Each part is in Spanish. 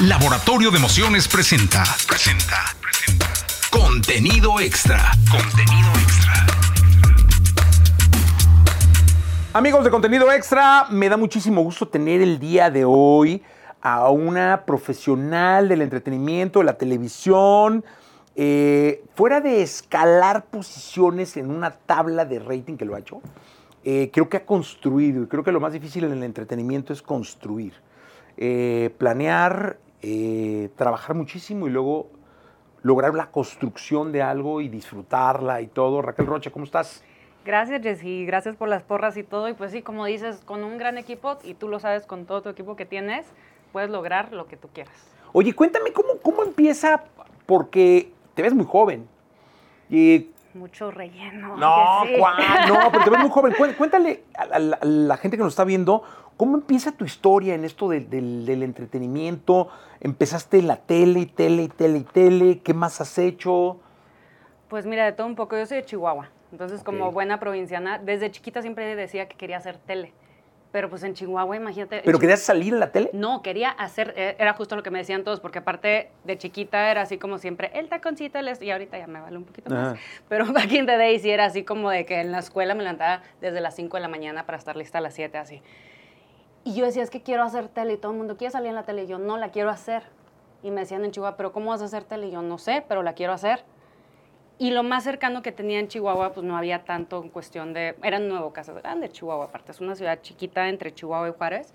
Laboratorio de Emociones presenta. Presenta. Presenta. Contenido extra. Contenido extra. Amigos de Contenido Extra, me da muchísimo gusto tener el día de hoy a una profesional del entretenimiento, de la televisión, eh, fuera de escalar posiciones en una tabla de rating que lo ha hecho, eh, creo que ha construido, y creo que lo más difícil en el entretenimiento es construir, eh, planear, trabajar muchísimo y luego lograr la construcción de algo y disfrutarla y todo. Raquel Rocha, ¿cómo estás? Gracias, Jessy. Gracias por las porras y todo. Y pues sí, como dices, con un gran equipo, y tú lo sabes con todo tu equipo que tienes, puedes lograr lo que tú quieras. Oye, cuéntame cómo, cómo empieza, porque te ves muy joven. Y mucho relleno. No, no, pero te ves muy joven. Cuéntale a la, gente que nos está viendo cómo empieza tu historia en esto del, entretenimiento. Empezaste en la tele y tele y tele y tele. ¿Qué más has hecho? Pues mira, de todo un poco. Yo soy de Chihuahua. Entonces, como buena provinciana, desde chiquita siempre decía que quería hacer tele. Pero pues en Chihuahua, imagínate. ¿Pero querías salir en la tele? No, quería hacer, eh, era justo lo que me decían todos, porque aparte de chiquita era así como siempre, el taconcito, y ahorita ya me vale un poquito más. Pero back in the day sí era así como de que en la escuela me levantaba desde las 5 de la mañana para estar lista a las 7, así. Y yo decía, es que quiero hacer tele, y todo el mundo quiere salir en la tele, y yo no la quiero hacer. Y me decían en Chihuahua, pero ¿cómo vas a hacer tele? Y yo no sé, pero la quiero hacer. Y lo más cercano que tenía en Chihuahua, pues no había tanto en cuestión de... Era Nuevo Casas Grande, Chihuahua, aparte. Es una ciudad chiquita entre Chihuahua y Juárez,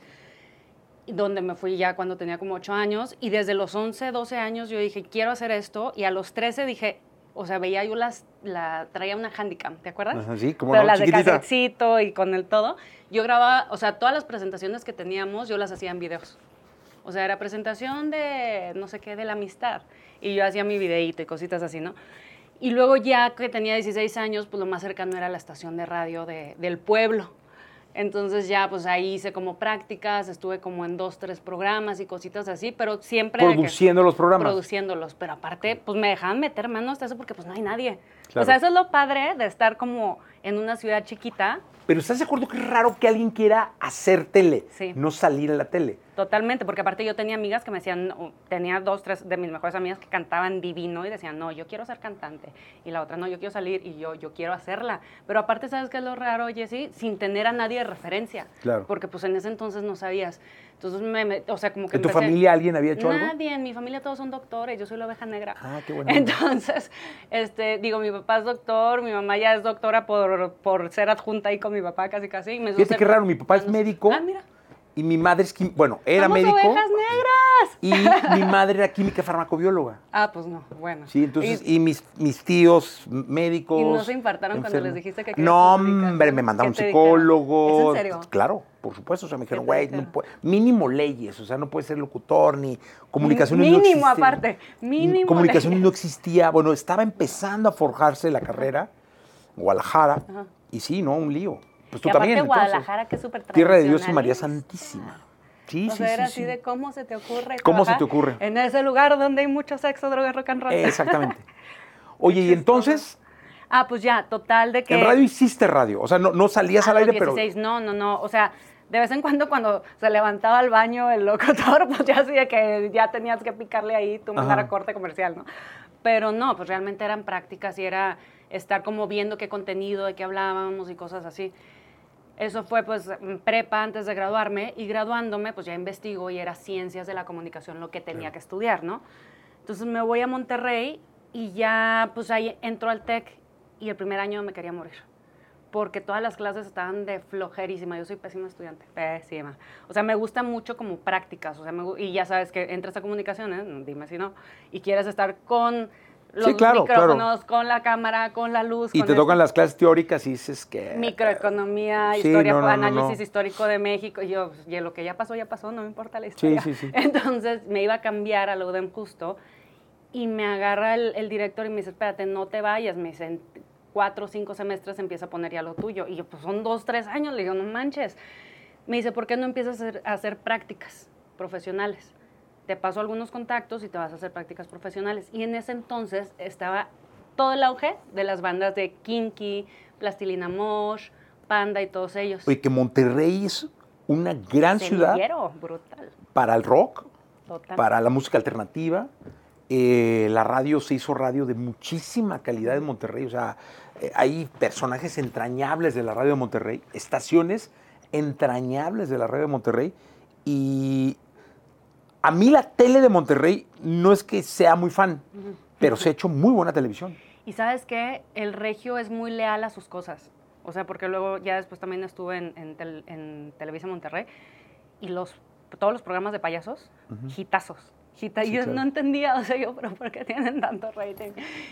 donde me fui ya cuando tenía como 8 años. Y desde los 11, 12 años yo dije, quiero hacer esto. Y a los 13 dije, o sea, veía yo las... La, traía una handicam, ¿te acuerdas? sí, como Pero las de casetcito y con el todo. Yo grababa, o sea, todas las presentaciones que teníamos, yo las hacía en videos. O sea, era presentación de, no sé qué, de la amistad. Y yo hacía mi videíto y cositas así, ¿no? Y luego ya que tenía 16 años, pues lo más cercano era la estación de radio del pueblo. Entonces ya pues ahí hice como prácticas, estuve como en dos, tres programas y cositas así, pero siempre... Produciendo los programas. Produciéndolos, pero aparte pues me dejaban meter manos hasta eso porque pues no hay nadie. O sea, eso es lo padre de estar como en una ciudad chiquita. Pero ¿estás de acuerdo que es raro que alguien quiera hacer tele, no salir en la tele? Totalmente, porque aparte yo tenía amigas que me decían, tenía dos, tres de mis mejores amigas que cantaban divino y decían, no, yo quiero ser cantante. Y la otra, no, yo quiero salir y yo, yo quiero hacerla. Pero aparte, ¿sabes qué es lo raro, Jessy? Sin tener a nadie de referencia. Claro. Porque pues en ese entonces no sabías. Entonces, me, o sea, como que... ¿En tu familia alguien había hecho algo? Nadie, en mi familia todos son doctores, yo soy la oveja negra. Ah, qué bueno. Entonces, este, digo, mi papá es doctor, mi mamá ya es doctora por, por ser adjunta ahí con mi papá casi casi. Me Fíjate qué raro, mi papá es médico. Ah, mira y mi madre es, bueno, era Somos médico. ovejas negras! Y mi madre era química farmacobióloga. Ah, pues no, bueno. Sí, entonces, y, mis, mis tíos médicos. ¿Y no se infartaron cuando les dijiste que No, hombre, me mandaron un psicólogo. ¿Es en serio? Claro, por supuesto. O sea, me dijeron, güey, no mínimo leyes, o sea, no puede ser locutor ni comunicación. Mínimo, aparte, mínimo. Comunicación no existía. Bueno, estaba empezando a forjarse la carrera, Guadalajara, y sí, ¿no? Un lío. Pues tú también. Guadalajara, que es súper Tierra de Dios y María Santísima. Sí, o sí, era sí, así de cómo se te ocurre. ¿Cómo se te ocurre? En ese lugar donde hay mucho sexo, droga, rock and roll. Exactamente. Oye, y entonces. Ah, pues ya, total de que. En radio hiciste radio. O sea, no, no salías al aire, 16, pero. No, no, no. O sea, de vez en cuando cuando se levantaba al baño el locutor, pues ya hacía que ya tenías que picarle ahí tu mandar a corte comercial, ¿no? Pero no, pues realmente eran prácticas y era estar como viendo qué contenido, de qué hablábamos y cosas así. Eso fue pues prepa antes de graduarme y graduándome pues ya investigo y era ciencias de la comunicación lo que tenía que estudiar, ¿no? Entonces me voy a Monterrey y ya pues ahí entro al TEC y el primer año me quería morir porque todas las clases estaban de flojerísima. Yo soy pésima estudiante, pésima. O sea, me gusta mucho como prácticas, o sea, y ya sabes que entras a comunicaciones, dime si no, y quieres estar con los micrófonos, con la cámara, con la luz. Y te tocan las clases teóricas y dices que... Microeconomía, historia, análisis histórico de México. Y yo, y lo que ya pasó, ya pasó, no me importa la historia. Sí, sí, sí. Entonces me iba a cambiar a la UDEM justo y me agarra el, director y me dice, espérate, no te vayas. Me dice, cuatro o cinco semestres empieza a poner ya lo tuyo. Y yo, pues son dos, tres años. Le digo, no manches. Me dice, ¿por qué no empiezas a a hacer prácticas profesionales? te paso algunos contactos y te vas a hacer prácticas profesionales. Y en ese entonces estaba todo el auge de las bandas de Kinky, Plastilina Mosh, Panda y todos ellos. Oye, que Monterrey es una gran ciudad. brutal. Para el rock. Total. para la música alternativa. Eh, la radio se hizo radio de muchísima calidad en Monterrey. O sea, eh, hay personajes entrañables de la radio de Monterrey, estaciones entrañables de la radio de Monterrey. Y a mí la tele de Monterrey no es que sea muy fan, pero se ha hecho muy buena televisión. Y sabes qué, el regio es muy leal a sus cosas. O sea, porque luego ya después también estuve en, en, tel- en Televisa Monterrey y los, todos los programas de payasos, hitazos. Sí, yo claro. no entendía, o sea, yo, pero ¿por qué tienen tanto rating?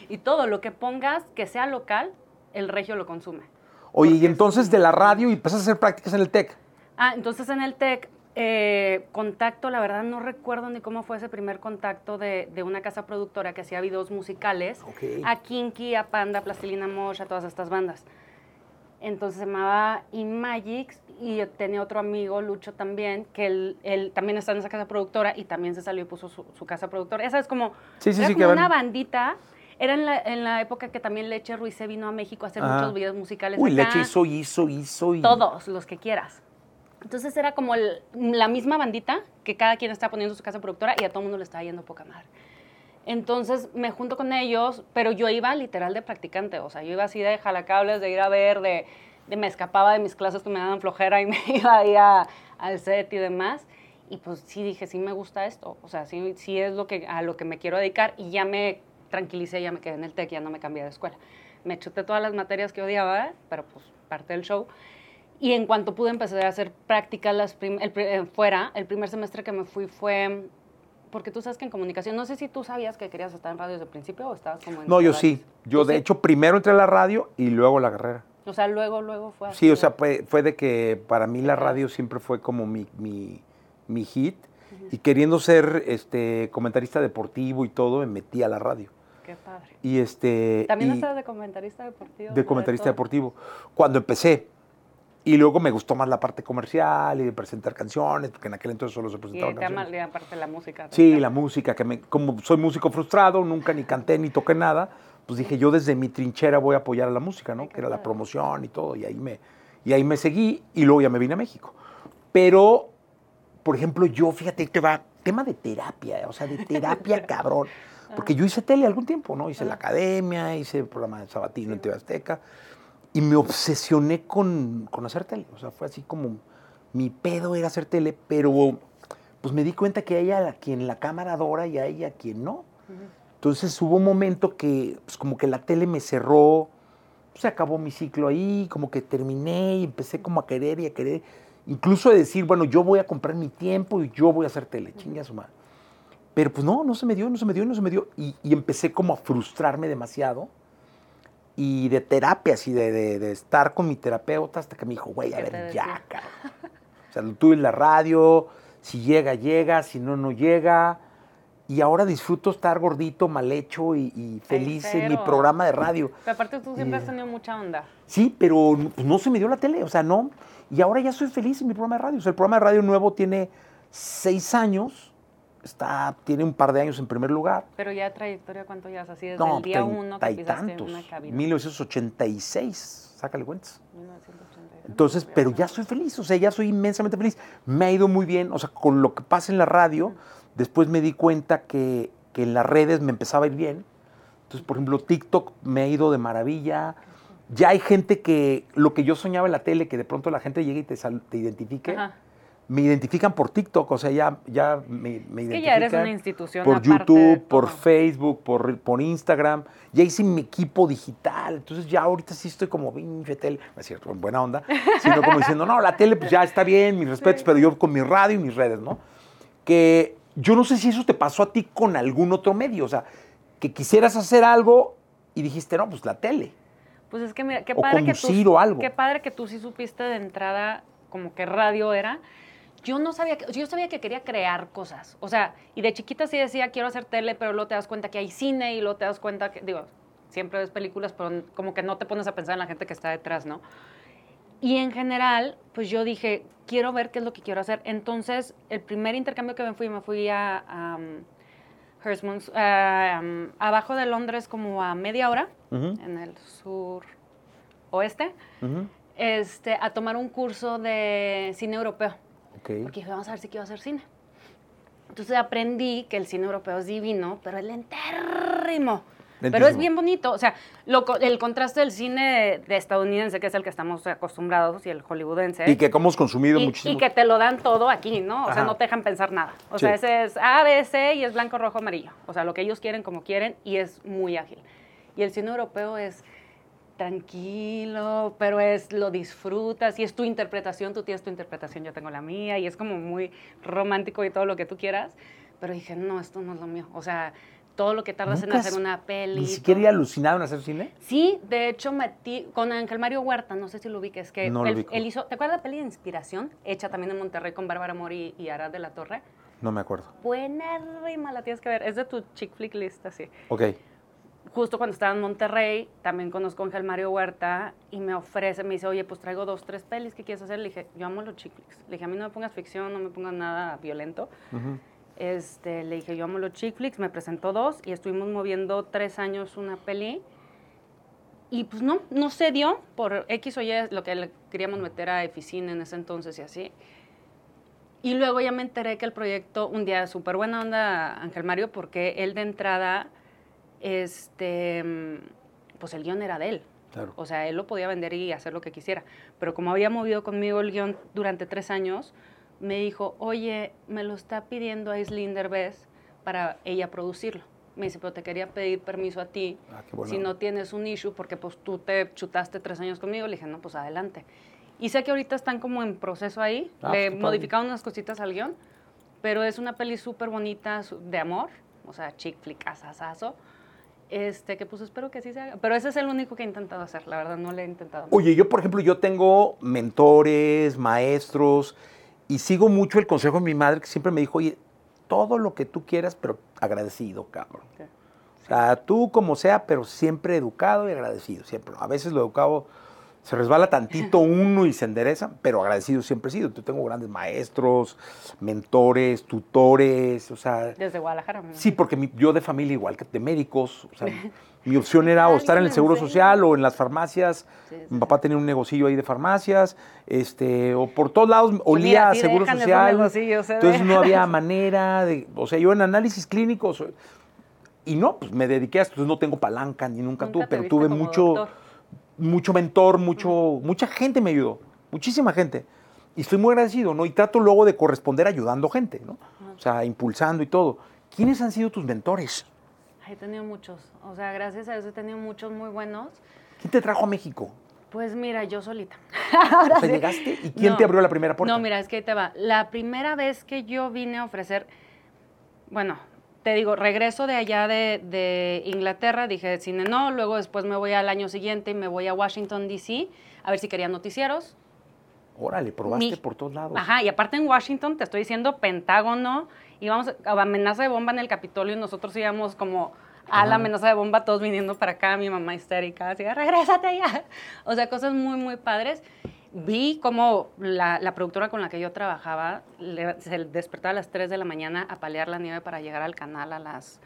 Y todo lo que pongas que sea local, el regio lo consume. Oye, y Porque entonces de la radio y empezaste a hacer prácticas en el TEC. Ah, entonces en el TEC, eh, contacto, la verdad no recuerdo ni cómo fue ese primer contacto de, de una casa productora que hacía videos musicales a Kinky, a Panda, a Plastilina Mosh, a todas estas bandas. Entonces se llamaba Imagix y yo tenía otro amigo, Lucho también, que él, él también está en esa casa productora y también se salió y puso su, su casa productora. Esa es como, Sí, sí, era sí, como que una van- bandita. Era en la, en la época que también Leche Ruiz se vino a México a hacer Ajá. muchos videos musicales. Uy, acá. Leche hizo, hizo, hizo. Y... Todos, los que quieras. Entonces era como el- la misma bandita que cada quien estaba poniendo su casa productora y a todo el mundo le estaba yendo poca madre. Entonces me junto con ellos, pero yo iba literal de practicante, o sea, yo iba así de jalacables, de ir a ver, de, me escapaba de mis clases que me daban flojera y me iba ahí a- al set y demás. Y pues sí dije, sí me gusta esto, o sea, sí, sí es lo que, a lo que me quiero dedicar y ya me tranquilicé, ya me quedé en el TEC, ya no me cambié de escuela. Me chuté todas las materias que odiaba, pero pues parte del show. Y en cuanto pude empezar a hacer prácticas el eh, fuera, el primer semestre que me fui fue, porque tú sabes que en comunicación, no sé si tú sabías que querías estar en radio desde el principio o estabas como en... No, yo sí. Yo, ¿Tú de sí? hecho, primero entré a la radio y luego la carrera. O sea, luego, luego fue así. Sí, o sea, fue, fue de que para mí la radio siempre fue como mi, mi, mi hit. Y queriendo ser este, comentarista deportivo y todo, me metí a la radio. Qué padre. Y este. ¿También y- estás de comentarista deportivo? de comentarista todo? deportivo. Cuando empecé. Y luego me gustó más la parte comercial y de presentar canciones, porque en aquel entonces solo se Y presentaban ama- canciones. y aparte la música. Sí, la música, que me, como soy músico frustrado, nunca ni canté ni toqué nada, pues dije yo desde mi trinchera voy a apoyar a la música, ¿no? Que era la promoción y todo, y ahí me, y ahí me seguí y luego ya me vine a México. Pero, por ejemplo, yo, fíjate, te va, tema de terapia, o sea, de terapia cabrón. Porque yo hice tele algún tiempo, ¿no? Hice la academia, hice el programa de Sabatino en TV Azteca, y me obsesioné con, con hacer tele. O sea, fue así como, mi pedo era hacer tele, pero pues me di cuenta que hay a quien la cámara adora y hay a quien no. Entonces hubo un momento que, pues como que la tele me cerró, se acabó mi ciclo ahí, como que terminé y empecé como a querer y a querer, incluso a decir, bueno, yo voy a comprar mi tiempo y yo voy a hacer tele, chingue a su madre. Pero pues no, no se me dio, no se me dio, no se me dio. Y, y empecé como a frustrarme demasiado. Y de terapias y de, de- de estar con mi terapeuta hasta que me dijo, güey, a ¿Qué te ver, ya, cabrón. O sea, lo tuyo es la radio, si llega, llega, si no, no llega. Y ahora disfruto estar gordito, mal hecho y, y feliz en mi programa de radio. Pero aparte tú siempre has tenido mucha onda. Sí, pero pues, no se me dio la tele, o sea, no. Y ahora ya soy feliz en mi programa de radio. O sea, el programa de radio nuevo tiene seis años, está, tiene un par de años en primer lugar. Pero ya trayectoria, ¿cuánto ya? Así desde No, el día uno que y tantos. una cabina. 1986, sácale cuentas. 1980. Entonces, pero ya soy feliz, o sea, ya soy inmensamente feliz. Me ha ido muy bien, o sea, con lo que pasa en la radio, después me di cuenta que, que en las redes me empezaba a ir bien. Entonces, por ejemplo, TikTok me ha ido de maravilla. Ya hay gente que lo que yo soñaba en la tele, que de pronto la gente llegue y te, te identifique, Ajá. Me identifican por TikTok, o sea, ya, ya me, me Es que identifican. ya eres una institución Por YouTube, por. Facebook, por, por Instagram. Ya hice mi equipo digital. Entonces ya ahorita sí estoy como pinche tele. No es cierto, en buena onda. Sino como diciendo, no, la tele pues ya está bien, mis respetos, pero yo con mi radio y mis redes, ¿no? Que yo no sé si eso te pasó a ti con algún otro medio. O sea, que quisieras hacer algo y dijiste, no, pues la tele. Pues es que mira, qué O padre que tú, conducir o algo. qué padre que tú sí supiste de entrada como que radio era. Yo no sabía que, yo sabía que quería crear cosas. O sea, y de chiquita sí decía quiero hacer tele, pero luego te das cuenta que hay cine y luego te das cuenta que, digo, siempre ves películas, pero como que no te pones a pensar en la gente que está detrás, ¿no? Y en general, pues yo dije, quiero ver qué es lo que quiero hacer. Entonces, el primer intercambio que me fui, me fui a, um, um, abajo de Londres como a media hora, en el sur oeste, este, a tomar un curso de cine europeo. Ok. Porque dije, vamos a ver si quiero hacer cine. Entonces aprendí que el cine europeo es divino, pero es lentérrimo. Pero es bien bonito. O sea, el contraste del cine de, estadounidense, que es el que estamos acostumbrados, y el hollywoodense. Y que hemos consumido muchísimo. Y que te lo dan todo aquí, ¿no? O sea, no te dejan pensar nada. O sea, ese es A, B, C y es blanco, rojo, amarillo. O sea, lo que ellos quieren como quieren y es muy ágil. Y el cine europeo es tranquilo, pero es lo disfrutas y es tu interpretación, tú tienes tu interpretación, yo tengo la mía y es como muy romántico y todo lo que tú quieras. Pero dije, no, esto no es lo mío. O sea, todo lo que tardas en hacer una peli. ¿Ni siquiera alucinado en hacer cine? Sí, de hecho metí con Ángel Mario Huerta, no sé si lo ubiques, que no él, él, hizo, ¿te acuerdas la peli de Inspiración? Hecha también en Monterrey con Bárbara Mori y Arad de la Torre. No me acuerdo. Buena rima, la tienes que ver. Es de tu chick flick list, así. Ok. Justo cuando estaba en Monterrey, también conozco a Ángel Mario Huerta y me ofrece, me dice, oye, pues traigo dos, tres pelis, ¿qué quieres hacer? Le dije, yo amo los chick flicks. Le dije, a mí no me pongas ficción, no me pongas nada violento. Este, le dije, yo amo los chick flicks, me presentó dos y estuvimos moviendo tres años una peli. Y pues no, no se dio por X o Y, lo que le queríamos meter a Eficine en ese entonces y así. Y luego ya me enteré que el proyecto, un día súper buena onda, Ángel Mario, porque él de entrada, este, pues el guion era de él. O sea, él lo podía vender y hacer lo que quisiera. Pero como había movido conmigo el guion durante tres años, me dijo, oye, me lo está pidiendo Aislinn Derbez para ella producirlo. Me dice, pero te quería pedir permiso a ti ah, si no tienes un issue, porque pues tú te chutaste tres años conmigo. Le dije, no, pues adelante. Y sé que ahorita están como en proceso ahí, ah, le modificaron unas cositas al guion, pero es una peli súper bonita de amor, o sea, chick flick, asasazo. Este, que pues espero que sí se haga. Pero ese es el único que he intentado hacer, la verdad, no le he intentado. Oye, yo, por ejemplo, yo tengo mentores, maestros, y sigo mucho el consejo de mi madre que siempre me dijo, oye, todo lo que tú quieras, pero agradecido, cabrón. O sea, tú como sea, pero siempre educado y agradecido, siempre. A veces lo educado se resbala tantito uno y se endereza, pero agradecido siempre he sido. Yo tengo grandes maestros, mentores, tutores, o sea... Desde Guadalajara. Sí, porque yo de familia igual que de médicos, o sea, mi opción era o estar en el Seguro Social o en las farmacias. Mi papá tenía un negocillo ahí de farmacias, este, o por todos lados olía a Seguro Social. Entonces no había manera de, o sea, yo en análisis clínicos y no, pues me dediqué a esto, entonces no tengo palanca ni nunca, tuve, pero tuve mucho mucho mentor, mucho, mucha gente me ayudó, muchísima gente. Y estoy muy agradecido, ¿no? Y trato luego de corresponder ayudando gente, ¿no? O sea, impulsando y todo. ¿Quiénes han sido tus mentores? He tenido muchos. O sea, gracias a Dios he tenido muchos muy buenos. ¿Quién te trajo a México? Pues mira, yo solita. Ahora llegaste? ¿Y quién te abrió la primera puerta? No, mira, es que ahí te va. La primera vez que yo vine a ofrecer, bueno, te digo, regreso de allá de, Inglaterra, dije cine no, luego después me voy al año siguiente y me voy a Washington, D.C., a ver si quería noticieros. Órale, probaste por todos lados. Ajá, y aparte en Washington, te estoy diciendo, Pentágono, íbamos a amenaza de bomba en el Capitolio y nosotros íbamos como a la amenaza de bomba, todos viniendo para acá, mi mamá histérica, así, regrésate ya. O sea, cosas muy, muy padres vi cómo la, productora con la que yo trabajaba se despertaba a las 3 de la mañana a palear la nieve para llegar al canal a las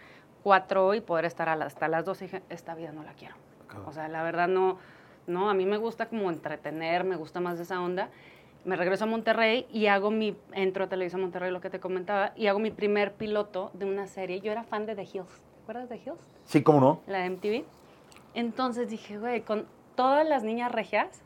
4 y poder estar hasta las 2 y dije, esta vida no la quiero. O sea, la verdad no, no, a mí me gusta como entretener, me gusta más de esa onda. Me regreso a Monterrey y hago mi, entro a Televisa Monterrey, lo que te comentaba, y hago mi primer piloto de una serie. Yo era fan de The Hills. ¿Te acuerdas de The Hills? Sí, ¿cómo no? La de MTV. Entonces dije, güey, con todas las niñas regias,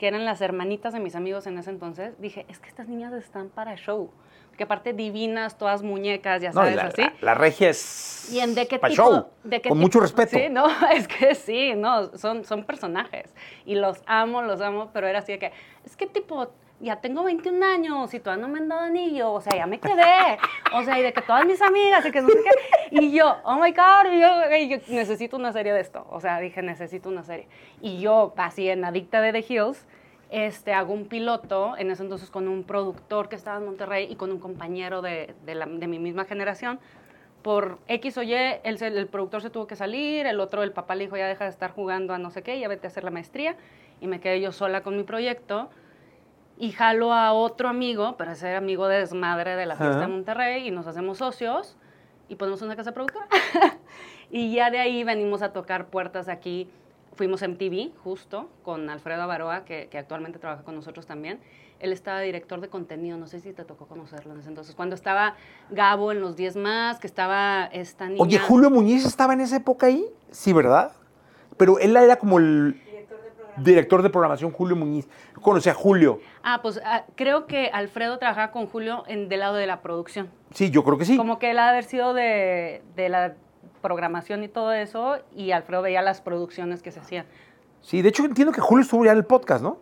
que eran las hermanitas de mis amigos en ese entonces, dije, es que estas niñas están para show. Que aparte divinas, todas muñecas, ya sabes, así. La, regia es ¿Y en de qué para tipo, show, con mucho respeto. Sí, no, es que sí, no, son, son personajes. Y los amo, los amo, pero era así de que, es que tipo, ya tengo 21 años y todavía no me han dado anillo, o sea, ya me quedé. O sea, y de que todas mis amigas y que no sé qué. Y yo, oh my God, y yo, necesito una serie de esto. O sea, dije, necesito una serie. Y yo, así en Adicta de The Hills, este, hago un piloto, en ese entonces con un productor que estaba en Monterrey y con un compañero de, de mi misma generación. Por X o Y, el, el, productor se tuvo que salir, el otro, el papá le dijo, ya deja de estar jugando a no sé qué, ya vete a hacer la maestría. Y me quedé yo sola con mi proyecto y jalo a otro amigo, pero ese amigo de desmadre de la fiesta de Monterrey, y nos hacemos socios y ponemos una casa productora. y ya de ahí venimos a tocar puertas aquí fuimos MTV, justo, con Alfredo Avaroa, que, que actualmente trabaja con nosotros también. Él estaba director de contenido, no sé si te tocó conocerlo en ese entonces. Cuando estaba Gabo en los 10 más, que estaba esta niña. Oye, Julio Muñiz estaba en esa época ahí, sí, ¿verdad? Pero él era como el director de programación, Julio Muñiz. Yo conocí a Julio. Ah, pues ah, creo que Alfredo trabajaba con Julio en, del lado de la producción. Sí, yo creo que sí. Como que él ha de haber sido de, de la programación y todo eso, y Alfredo veía las producciones que se hacían. Sí, de hecho entiendo que Julio estuvo ya en el podcast, ¿no?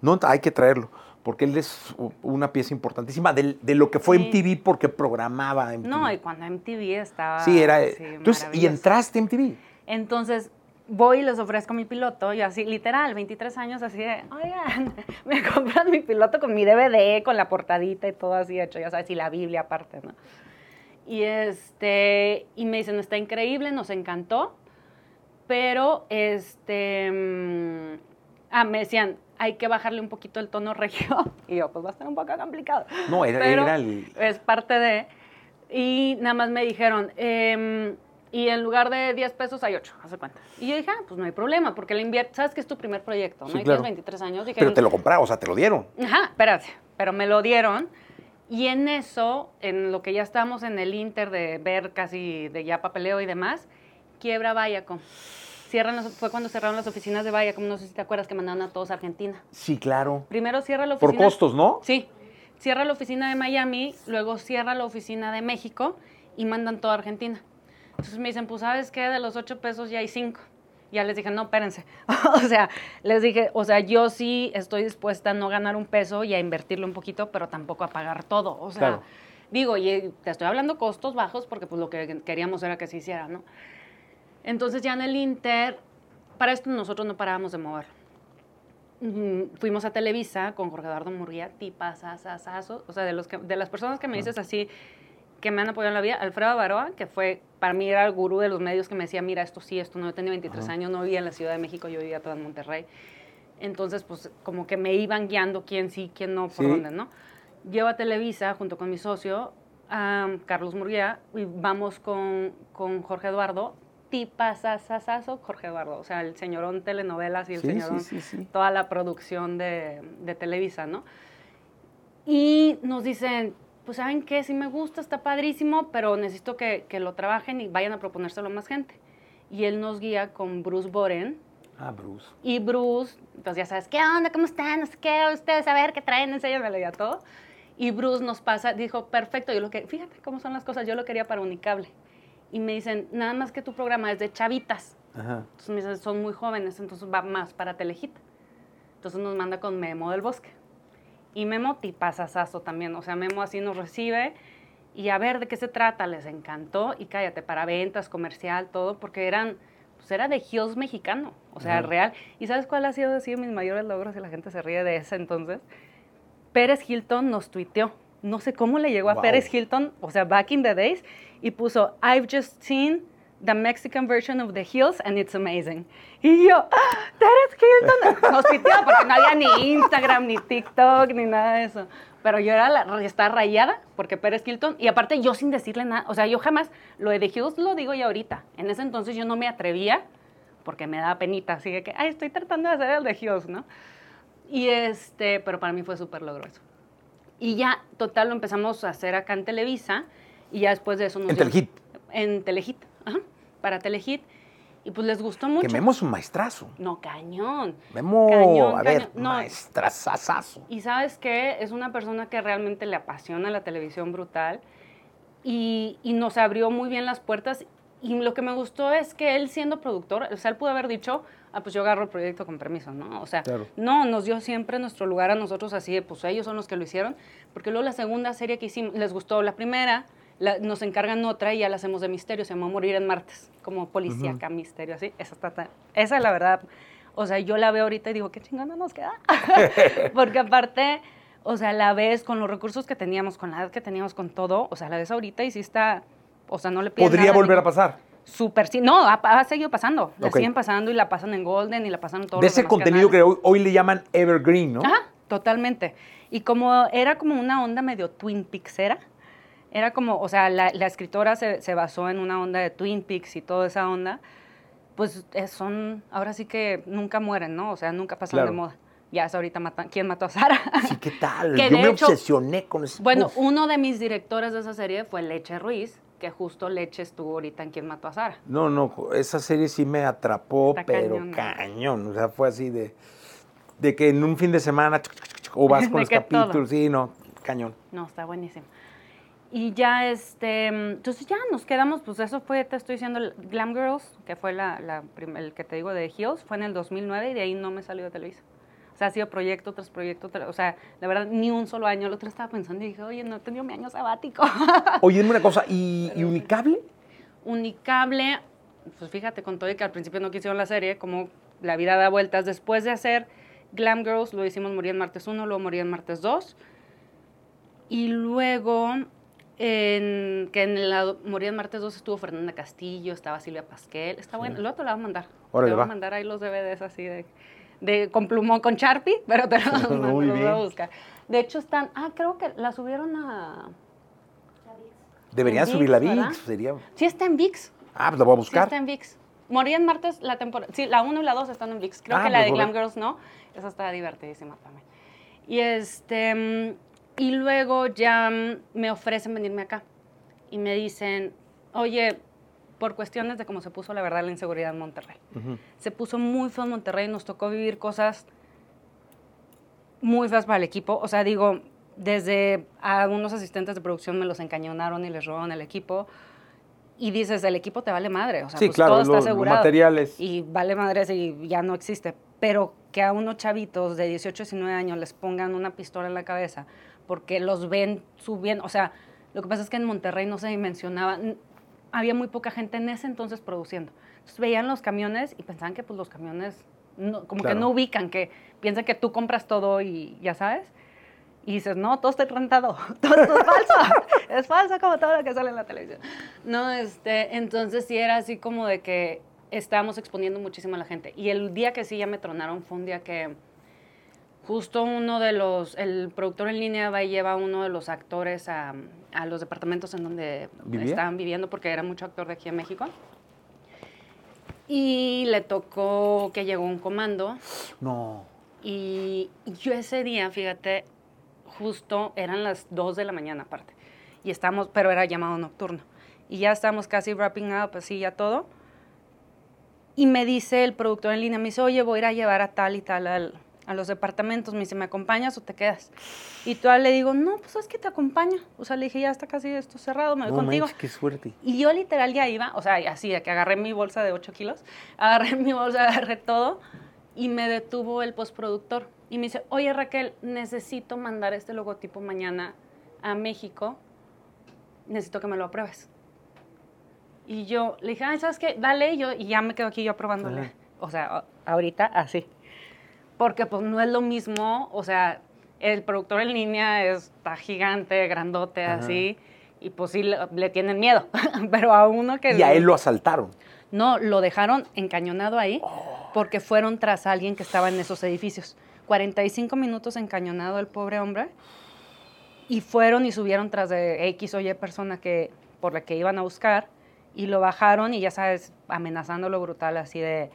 No, hay que traerlo, porque él es una pieza importantísima de, lo que fue Sí. MTV porque programaba MTV. No, y cuando MTV estaba... sí, era... así, entonces, y entraste a MTV. Entonces, voy y les ofrezco mi piloto, yo así, literal, 23 años, así de, oigan, me compran mi piloto con mi DVD, con la portadita y todo así hecho, ya sabes, y la Biblia aparte, ¿no? Y, este, y me dicen, está increíble, nos encantó, pero, este, mm, ah, me decían, hay que bajarle un poquito el tono regio, y yo, pues va a estar un poco complicado. No, era, Pero era el... es parte de. Y nada más me dijeron, em, y en lugar de 10 pesos hay 8, hace cuenta. Y yo dije, ah, pues no hay problema, porque le inviertes, sabes que es tu primer proyecto, Sí, ¿no? Y claro. tienes 23 años. Dije, Pero te lo compraron, o sea, te lo dieron. Ajá, espérate, pero me lo dieron. Y en eso, en lo que ya estábamos en el Inter de ver casi de ya papeleo y demás, quiebra Viacom. Cierran las- fue cuando cerraron las oficinas de Viacom, no sé si te acuerdas que mandaron a todos a Argentina. Sí, claro. Primero cierra la Por oficina. costos, ¿no? Sí. Cierra la oficina de Miami, luego cierra la oficina de México y mandan toda Argentina. Entonces me dicen, pues, ¿sabes qué? De los ocho pesos ya hay cinco. Ya les dije, no, espérense. o sea, les dije, o sea, yo sí estoy dispuesta a no ganar un peso y a invertirlo un poquito, pero tampoco a pagar todo. O sea, Claro. digo, y te estoy hablando costos bajos porque pues lo que queríamos era que se hiciera, ¿no? Entonces ya en el Inter, para esto nosotros no parábamos de mover. Fuimos a Televisa con Jorge Eduardo Murguía, tipazazazazo, o sea, de, los que, de las personas que me dices así, que me han apoyado en la vida, Alfredo Baroa, que fue, para mí era el gurú de los medios que me decía, mira, esto sí, esto no, yo tenía 23 años, no vivía en la Ciudad de México, yo vivía todo en Monterrey. Entonces, pues, como que me iban guiando quién sí, quién no, por Sí. dónde, ¿no? Llevo a Televisa junto con mi socio, Carlos Murguía, y vamos con, con Jorge Eduardo, tipazazazazo Jorge Eduardo, o sea, el señorón telenovelas y el Sí, sí, señorón sí, sí. toda la producción de, de Televisa, ¿no? Y nos dicen, pues saben qué, sí me gusta, está padrísimo, pero necesito que, que lo trabajen y vayan a proponérselo a más gente. Y él nos guía con Bruce Boren. Ah, Bruce. Y Bruce, pues ya sabes, ¿qué onda? ¿Cómo están? No sé qué, ustedes a ver qué traen, enséñamelo ya todo. Y Bruce nos pasa, dijo, perfecto, yo lo que, fíjate cómo son las cosas, yo lo quería para Unicable. Y me dicen, nada más que tu programa es de chavitas. Ajá. Entonces me dicen, son muy jóvenes, entonces va más para Telehit. Entonces nos manda con Memo del Bosque. Y Memo tipazazazo también, o sea, Memo así nos recibe y a ver de qué se trata, les encantó y cállate, para ventas, comercial, todo, porque eran, pues era de Hills mexicano, o sea, real. ¿Y sabes cuál ha sido así mis mayores logros y la gente se ríe de ese entonces? Pérez Hilton nos tuiteó, no sé cómo le llegó a Wow. Pérez Hilton, o sea, back in the days, y puso, I've just seen the Mexican version of The Hills and it's amazing. Y yo, ¡Ah, Pérez Hilton, nos tuiteó porque no había ni Instagram, ni TikTok, ni nada de eso. Pero yo era la, estaba rayada porque Pérez Hilton, y aparte yo sin decirle nada, o sea, yo jamás, lo de The Hills lo digo ya ahorita. En ese entonces yo no me atrevía porque me daba penita, así que, ay, estoy tratando de hacer el de Hills, ¿no? Y este, pero para mí fue súper logro eso. Y ya, total, lo empezamos a hacer acá en Televisa, y ya después de eso nos En Telehit. En Telehit, ajá, para Telehit. Y pues les gustó mucho. Que Memo es un maestrazo. No, cañón. Memo, Cañón, a ver. No. maestrazazazo. Y sabes qué, es una persona que realmente le apasiona la televisión brutal y, y nos abrió muy bien las puertas. Y lo que me gustó es que él siendo productor, o sea, él pudo haber dicho, ah, pues yo agarro el proyecto con permiso, ¿no? O sea, Claro. no, nos dio siempre nuestro lugar a nosotros así, de, pues ellos son los que lo hicieron, porque luego la segunda serie que hicimos, les gustó la primera, la- nos encargan otra y ya la hacemos de misterio, se llama Morir en Martes, como policíaca, misterio, así. Esa está tan- esa la verdad, o sea, yo la veo ahorita y digo, qué chingona nos queda. Porque aparte, o sea, la ves con los recursos que teníamos, con la edad que teníamos, con todo, o sea, la ves ahorita y sí está, o sea, no le pides Podría nada, volver ni- a pasar. Súper, sí. No, ha, ha seguido pasando. La siguen pasando y la pasan en Golden y la pasan en todos De los ese demás contenido canales. que hoy, hoy le llaman Evergreen, ¿no? Ajá, totalmente. Y como era como una onda medio Twin Peaksera, era como, o sea, la, la escritora se, se basó en una onda de Twin Peaks y toda esa onda, pues eh, son, ahora sí que nunca mueren, ¿no? O sea, nunca pasan de moda. Ya es ahorita matan, ¿quién mató a Sara? Sí, ¿qué tal? Que Yo me hecho- obsesioné con eso. Bueno, Uf. uno de mis directores de esa serie fue Leche Ruiz, que justo Leche estuvo ahorita en ¿Quién mató a Sara? No, no, esa serie sí me atrapó, Está pero cañón. O sea, fue así de, de que en un fin de semana o vas con los todo. capítulos. Sí, no, cañón. No, está buenísimo. Y ya, este, entonces ya nos quedamos, pues eso fue, te estoy diciendo, Glam Girls, que fue la, el que te digo de Hills, fue en el 2009 y de ahí no me salió de Televisa. O sea, ha sido proyecto tras proyecto, tras- o sea, la verdad, ni un solo año. El otro estaba pensando y dije, oye, no he tenido mi año sabático. Oye, dime una cosa, ¿y, y Unicable? Unicable, pues fíjate, con todo y que al principio no quisieron la serie, como la vida da vueltas. Después de hacer Glam Girls, lo hicimos Morir en Martes 1, luego Morir en Martes 2. Y luego, en, que en la Morir en Martes 2 estuvo Fernanda Castillo, estaba Silvia Pasquel. Está bueno, luego te la voy a mandar. Órale, te voy va. a mandar ahí los DVDs así de, de con plumón, con Sharpie, pero te los, mando, los voy a buscar. De hecho, están, ah, creo que la subieron a... Deberían subir la ViX, sería... Sí, está en VIX. Ah, pues la voy a Sí, buscar. está en VIX. Morí en martes la temporada. Sí, la 1 y la 2 están en VIX. Creo Ah, que la pues, de Glam. Girls no. Esa está divertidísima también. Y este. Y luego ya mm, me ofrecen venirme acá. Y me dicen, oye, por cuestiones de cómo se puso la verdad la inseguridad en Monterrey. Ujú. Se puso muy feo en Monterrey, nos tocó vivir cosas muy feas para el equipo. O sea, digo, desde a unos asistentes de producción me los encañonaron y les robaron el equipo. Y dices, el equipo te vale madre. O sea, Sí, pues claro, todo está asegurado. materiales. Y vale madre si ya no existe. Pero que a unos chavitos de 18, 19 años les pongan una pistola en la cabeza porque los ven subiendo. O sea, lo que pasa es que en Monterrey no se dimensionaba. Había muy poca gente en ese entonces produciendo. Entonces veían los camiones y pensaban que pues los camiones no- como Claro. que no ubican, que piensan que tú compras todo y ya sabes. Y dices, no, todo está rentado, todo esto es falso, es falso como todo lo que sale en la televisión. No, este, entonces sí era así como de que estábamos exponiendo muchísimo a la gente. Y el día que sí ya me tronaron fue un día que justo uno de los, el productor en línea va y lleva a uno de los actores a, a los departamentos en donde ¿Vivía? estaban viviendo, porque era mucho actor de aquí en México. Y le tocó que llegó un comando No. y yo ese día, fíjate, justo eran las 2 de la mañana aparte. Y estamos, pero era llamado nocturno. Y ya estamos casi wrapping up, así ya todo. Y me dice el productor en línea, me dice, oye, voy a ir a llevar a tal y tal al- a los departamentos. Me dice, ¿me acompañas o te quedas? Y todavía le digo, no, pues es que te acompaño. O sea, le dije, ya está casi esto cerrado, me voy No contigo. manches, qué suerte. Y yo literal ya iba, o sea, así, de que agarré mi bolsa de 8 kilos, agarré mi bolsa, agarré todo y me detuvo el postproductor. Y me dice, oye Raquel, necesito mandar este logotipo mañana a México, necesito que me lo apruebes. Y yo le dije, ay, ¿sabes qué? Dale, y yo, y ya me quedo aquí yo aprobándole. Ajá. O sea, ahorita así. Porque pues no es lo mismo, o sea, el productor en línea está gigante, grandote, Ajá. así, y pues sí le, le tienen miedo. Pero a uno que... Y a él lo asaltaron. No, lo dejaron encañonado ahí porque fueron tras alguien que estaba en esos edificios. 45 minutos encañonado el pobre hombre y fueron y subieron tras de X o Y persona que, por la que iban a buscar y lo bajaron y ya sabes, amenazándolo brutal así de,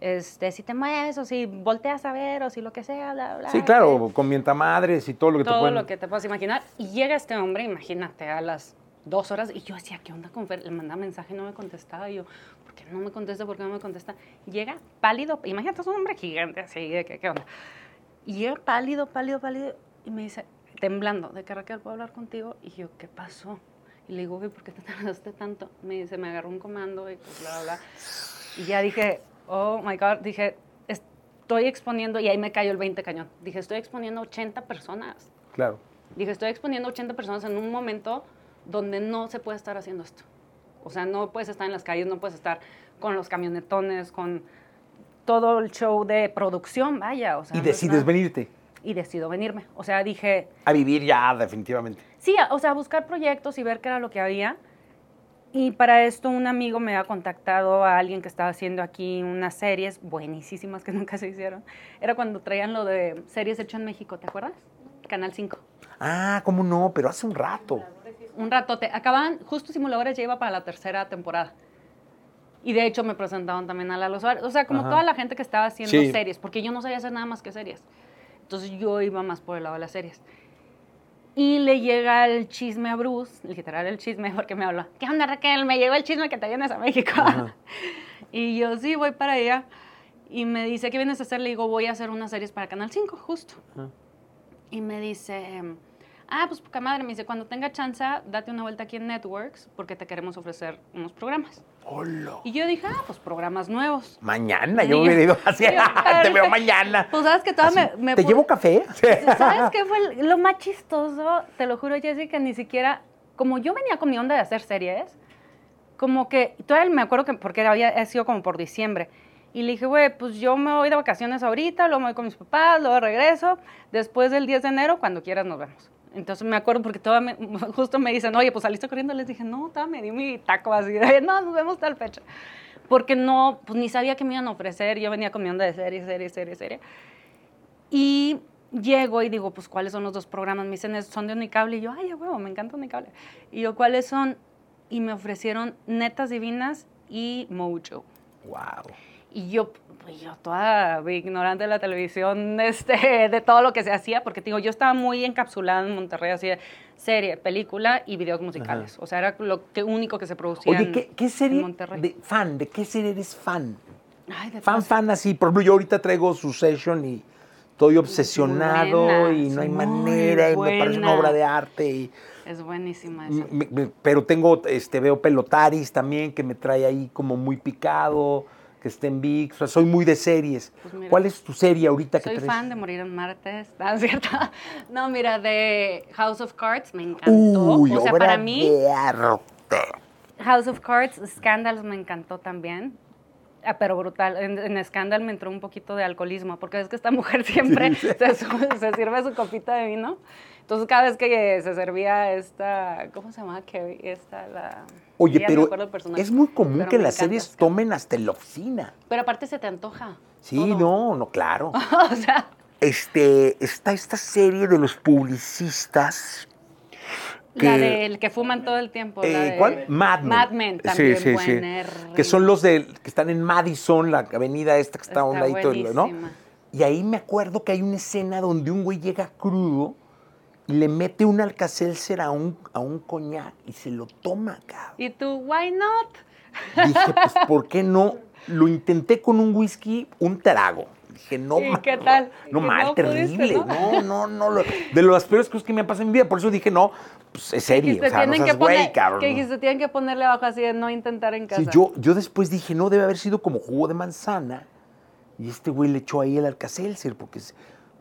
este, si te mueves o si volteas a ver o si lo que sea, bla, bla. Sí, claro, con mientamadres y todo lo que te todo pueden... lo que te puedas imaginar. Y llega este hombre, imagínate, a las dos horas, y yo decía, ¿qué onda con Fer? Le mandaba mensaje no me contestaba. Y yo, ¿por qué no me contesta? ¿Por qué no me contesta? Llega pálido, imagínate, es un hombre gigante así, de que, ¿qué onda? Y llega pálido, pálido, pálido, y me dice, temblando, de que Raquel, ¿puedo hablar contigo? Y yo, ¿qué pasó? Y le digo, "Güey, ¿por qué te tardaste tanto? Me dice, me agarró un comando y pues bla, bla, bla. Y ya dije, oh my God, dije, estoy exponiendo, y ahí me cayó el 20 cañón. Dije, estoy exponiendo 80 personas. Claro. Dije, estoy exponiendo 80 personas en un momento donde no se puede estar haciendo esto. O sea, no puedes estar en las calles, no puedes estar con los camionetones, con todo el show de producción, vaya. O sea, Y no es decides venirte Y decido venirme. O sea, dije, a vivir ya, definitivamente. Sí, o sea, buscar proyectos y ver qué era lo que había. Y para esto un amigo me había contactado a alguien que estaba haciendo aquí unas series buenísimas que nunca se hicieron. Era cuando traían lo de series hecho en México, ¿te acuerdas? Canal 5. Ah, ¿cómo no? Pero hace un rato. Un ratote. Acababan, justo Simuladores ya iba para la tercera temporada. Y de hecho me presentaban también a Lalo Suárez. O sea, como Ajá. toda la gente que estaba haciendo Sí. series, porque yo no sabía hacer nada más que series. Entonces yo iba más por el lado de las series. Y le llega el chisme a Bruce, literal el chisme, porque me habló, ¿qué onda Raquel? Me llegó el chisme que te vienes a México. y yo, sí, voy para allá. Y me dice, ¿qué vienes a hacer? Le digo, voy a hacer unas series para Canal 5, justo. Y me dice, ah, pues poca madre, me dice, cuando tenga chance, date una vuelta aquí en Networks, porque te queremos ofrecer unos programas. Hola. Y yo dije, ah, pues programas nuevos. Mañana, yo Y- hubiera ido así. Sí, Te veo mañana. Pues sabes que todavía me, me ¿Te llevo café? ¿Sabes qué fue lo más chistoso? Te lo juro, Jessica, ni siquiera, como yo venía con mi onda de hacer series, como que, todavía me acuerdo que, porque había ha sido como por diciembre, y le dije, güey, pues yo me voy de vacaciones ahorita, luego me voy con mis papás, luego regreso, después del 10 de enero, cuando quieras nos vemos. Entonces me acuerdo porque todavía me- justo me dicen, oye, pues saliste corriendo, les dije, no, todavía me di mi taco así, de, no, nos vemos tal fecha. Porque no, pues ni sabía qué me iban a ofrecer, yo venía con mi onda de serie, serie, serie, serie. Y llego y digo, pues, ¿cuáles son los dos programas? Me dicen, "Es- son de Unicable. Y yo, ay, huevo, me encanta Unicable. Y yo, ¿cuáles son? Y me ofrecieron Netas Divinas y Mojo. wow. Y yo, pues, yo toda ignorante de la televisión, este, de todo lo que se hacía, porque digo, yo estaba muy encapsulada en Monterrey, así de serie, película y videos musicales. O sea, era lo que, único que se producía Oye, ¿qué, qué en serie Monterrey. de fan? ¿De qué serie eres fan? Ay, de Fan, fan así. Por ejemplo, yo ahorita traigo Succession y estoy obsesionado buena, y no hay manera y me parece una buena. obra de arte. Y, Es buenísima esa. me- me- pero tengo, este, veo Pelotaris también que me trae ahí como muy picado, que está en VIX. O sea, soy muy de series. Pues mira. ¿Cuál es tu serie ahorita que Soy traes? fan de Morir en Martes, ¿no es cierto? No, mira, de House of Cards me encantó. Uy, o sea, obra para mí, de arte. House of Cards, Scandals me encantó también. Ah, pero brutal. En, en Scandal me entró un poquito de alcoholismo, porque es que esta mujer siempre se sirve su copita de vino. Entonces, cada vez que se servía esta, ¿cómo se llama? Kerry, esta, la... Oye, no pero personaje, es muy común pero que las encanta series tomen hasta la oficina. Pero aparte se te antoja. Sí, todo. no, no, claro. o sea, Este, está esta serie de los publicistas. la que- del que fuman todo el tiempo. la Eh, de- ¿Cuál? Mad Men. Mad Men también, buenérrima. Que son los de, que están en Madison, la avenida esta que está, a un Está ladito, ¿no? Y ahí me acuerdo que hay una escena donde un güey llega crudo y le mete un alcacelser a un, a un coñac y se lo toma, cabrón. Y tú, why not? Dije, pues, ¿por qué no? Lo intenté con un whisky, un trago. Dije, no ¿Y qué tal? No mal, no pudiste, terrible. ¿no? No, no, no. lo- de las peores cosas que me han pasado en mi vida. Por eso dije, no, pues es. Dijiste, O sea, no tienen que seas güey, poner, cabrón. que dijiste, tienen que ponerle abajo así de no intentar en casa. Sí, yo, yo después dije, no, debe haber sido como jugo de manzana. Y este güey le echó ahí el alcacelser, porque es,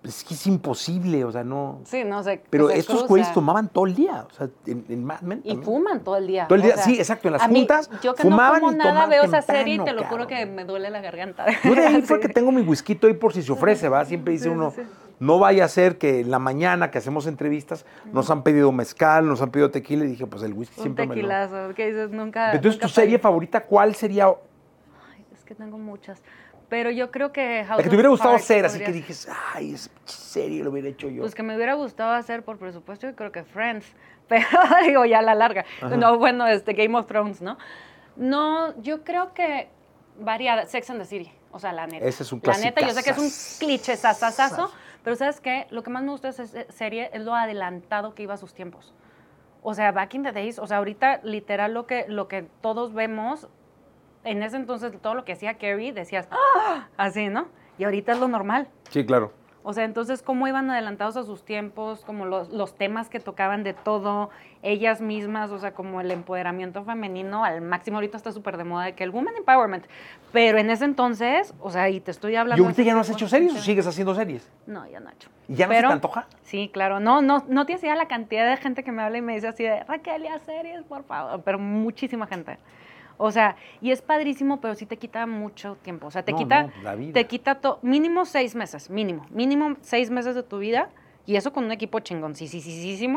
es que es imposible, o sea, no. Sí, no sé. Pero estos cruza. güeyes tomaban todo el día, o sea, en, en Mad Men. Y también. fuman todo el día. Todo el o día, sea, sí, exacto, en las mí, juntas Yo que fumaban no como y nada, veo esa serie y te lo juro que me duele la garganta. Yo de ahí fue que tengo mi whisky ahí por si se ofrece, ¿va? Siempre dice uno, no vaya a ser que en la mañana que hacemos entrevistas nos han pedido mezcal, nos han pedido tequila y dije, pues el whisky Un siempre me lo... tequilazo, que dices, nunca. Entonces, nunca ¿tu serie favorita cuál sería? Ay, es que tengo muchas. Pero yo creo que House La que te hubiera gustado Cards hacer, así que dijes, ay, esa serie lo hubiera hecho yo. Pues que me hubiera gustado hacer por presupuesto, yo creo que Friends. Pero digo, ya a la larga. No, bueno, este Game of Thrones, ¿no? No, yo creo que variada. Sex and the City. O sea, la neta. Ese es un La neta, yo sé que es un cliché sasasazo, pero ¿sabes qué? Lo que más me gusta de esa se- serie es lo adelantado que iba a sus tiempos. O sea, back in the days, o sea, ahorita literal lo que, lo que todos vemos, en ese entonces todo lo que hacía Carrie, decías, ¡ah! Así, ¿no? Y ahorita es lo normal. Sí, claro. O sea, entonces, cómo iban adelantados a sus tiempos, como los, los temas que tocaban de todo, ellas mismas, o sea, como el empoderamiento femenino al máximo. Ahorita está súper de moda de que el woman empowerment. Pero en ese entonces, o sea, y te estoy hablando. ¿Y ahorita ya no has hecho series o sigues haciendo series? No, ya no he hecho. ¿Y ya no se te antoja? Sí, claro. No, no, no te hacía la cantidad de gente que me habla y me dice así de Raquel, ya series, por favor. Pero muchísima gente. O sea, y es padrísimo, pero sí te quita mucho tiempo. O sea, te No, quita, no, la vida. te quita to- mínimo seis meses, mínimo, mínimo seis meses de tu vida. Y eso con un equipo chingón, sí, sí, sí, sí, sí,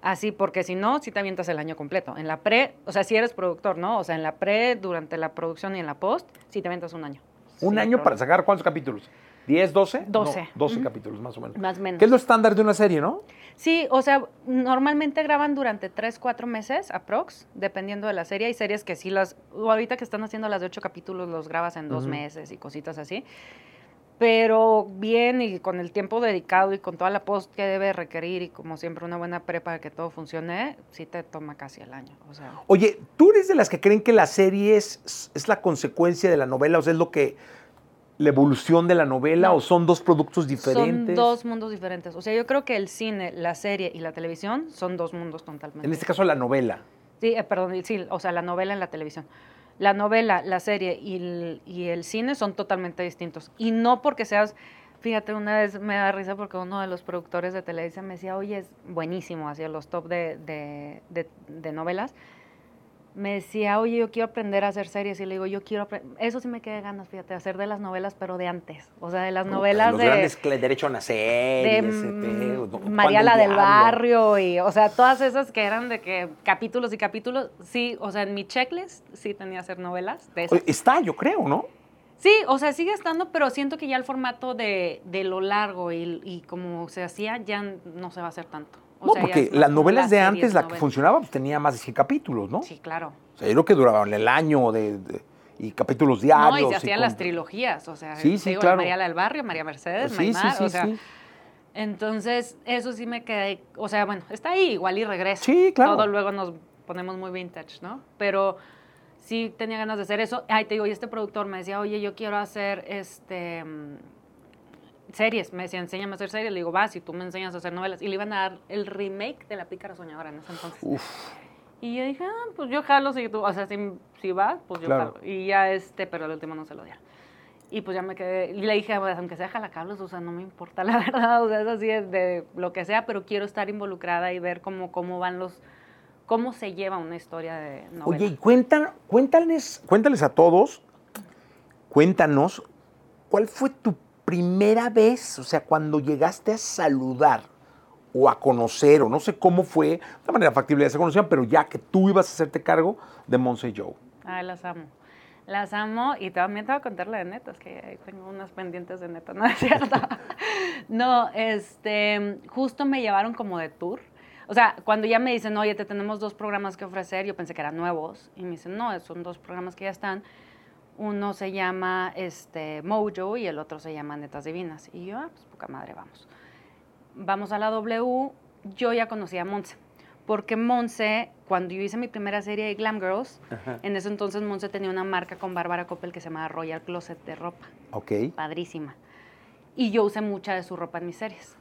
Así, porque si no, sí te avientas el año completo. En la pre, o sea, si eres productor, ¿no? O sea, en la pre, durante la producción y en la post, sí te avientas un año. Un año para sacar cuántos capítulos. ¿10, 12? 12. No, 12 capítulos, más o menos. Más o menos. Que es lo estándar de una serie, ¿no? Sí, o sea, normalmente graban durante 3, 4 meses, aprox, dependiendo de la serie. Hay series que sí las, o ahorita que están haciendo las de 8 capítulos, los grabas en dos meses y cositas así. Pero bien y con el tiempo dedicado y con toda la post que debe requerir y como siempre una buena prepa para que todo funcione, sí te toma casi el año. O sea, Oye, ¿tú eres de las que creen que la serie es, es la consecuencia de la novela? O sea, es lo que. La evolución de la novela No. o son dos productos diferentes? son dos mundos diferentes. O sea, yo creo que el cine, la serie y la televisión son dos mundos totalmente. En este caso, la novela. Sí, eh, perdón, sí, o sea, la novela en la televisión. La novela, la serie y el, y el cine son totalmente distintos. Y no porque seas, fíjate, una vez me da risa porque uno de los productores de Televisa me decía, oye, es buenísimo, hacía los top de, de, de- de novelas. Me decía, oye, yo quiero aprender a hacer series. Y le digo, yo quiero aprender. Eso sí me queda ganas, fíjate, hacer de las novelas, pero de antes. O sea, de las novelas Los de grandes Derecho a Nacer. de mm. Juan Mariala del. Barrio y, o sea, todas esas que eran de que capítulos y capítulos, sí, o sea, en mi checklist sí tenía hacer novelas de esas. Está, yo creo, ¿no? Sí, o sea, sigue estando, pero siento que ya el formato de, de lo largo y, y como se hacía ya no se va a hacer tanto. O no, sea, porque las novelas de series, antes, la que funcionaba, pues tenía más de 100 capítulos, ¿no? Sí, claro. O sea, yo creo que duraban el año de, de- y capítulos diarios. No, y se hacían las trilogías, o sea, Sí, sí, digo, claro. Mariala del Barrio, María Mercedes, Sí, Maymar, sí, o sea, sí. Entonces, eso sí me quedé, o sea, bueno, está ahí, igual y regresa. Sí, claro. Todo luego nos ponemos muy vintage, ¿no? Pero sí tenía ganas de hacer eso. Ay, te digo, y este productor me decía, oye, yo quiero hacer este mm, series. Me decía, enséñame a hacer series. Le digo, va, si tú me enseñas a hacer novelas. Y le iban a dar el remake de La Pícara Soñadora en ese entonces. Uf, Y yo dije, ah, pues yo jalo, si tú, o sea, si, si va, pues yo Claro. jalo. Y ya este, pero el último no se lo dieron. Y pues ya me quedé, y le dije, pues, aunque sea jalacables, o sea, no me importa la verdad, o sea, es así de, de lo que sea, pero quiero estar involucrada y ver cómo, cómo van los, cómo se lleva una historia de novela. Oye, y cuentan, cuéntales, cuéntales a todos, cuéntanos, ¿cuál fue tu primera vez, o sea, cuando llegaste a saludar o a conocer, o no sé cómo fue, de manera factible ya se conocían, pero ya que tú ibas a hacerte cargo de Monse y Joe? Ay, las amo. Las amo y también te voy a contar la de netas, que tengo unas pendientes de neta, ¿no es cierto? no, este, justo me llevaron como de tour. O sea, cuando ya me dicen, oye, te tenemos dos programas que ofrecer, yo pensé que eran nuevos. Y me dicen, no, son dos programas que ya están. Uno se llama este, Mojo y el otro se llama Netas Divinas. Y yo, ah, pues poca madre, vamos. Vamos a la W. Yo ya conocía a Monse. Porque Monse, cuando yo hice mi primera serie de Glam Girls, en ese entonces Monse tenía una marca con Bárbara Coppel que se llamaba Royal Closet de ropa. Ok. Padrísima. Y yo usé mucha de su ropa en mis series.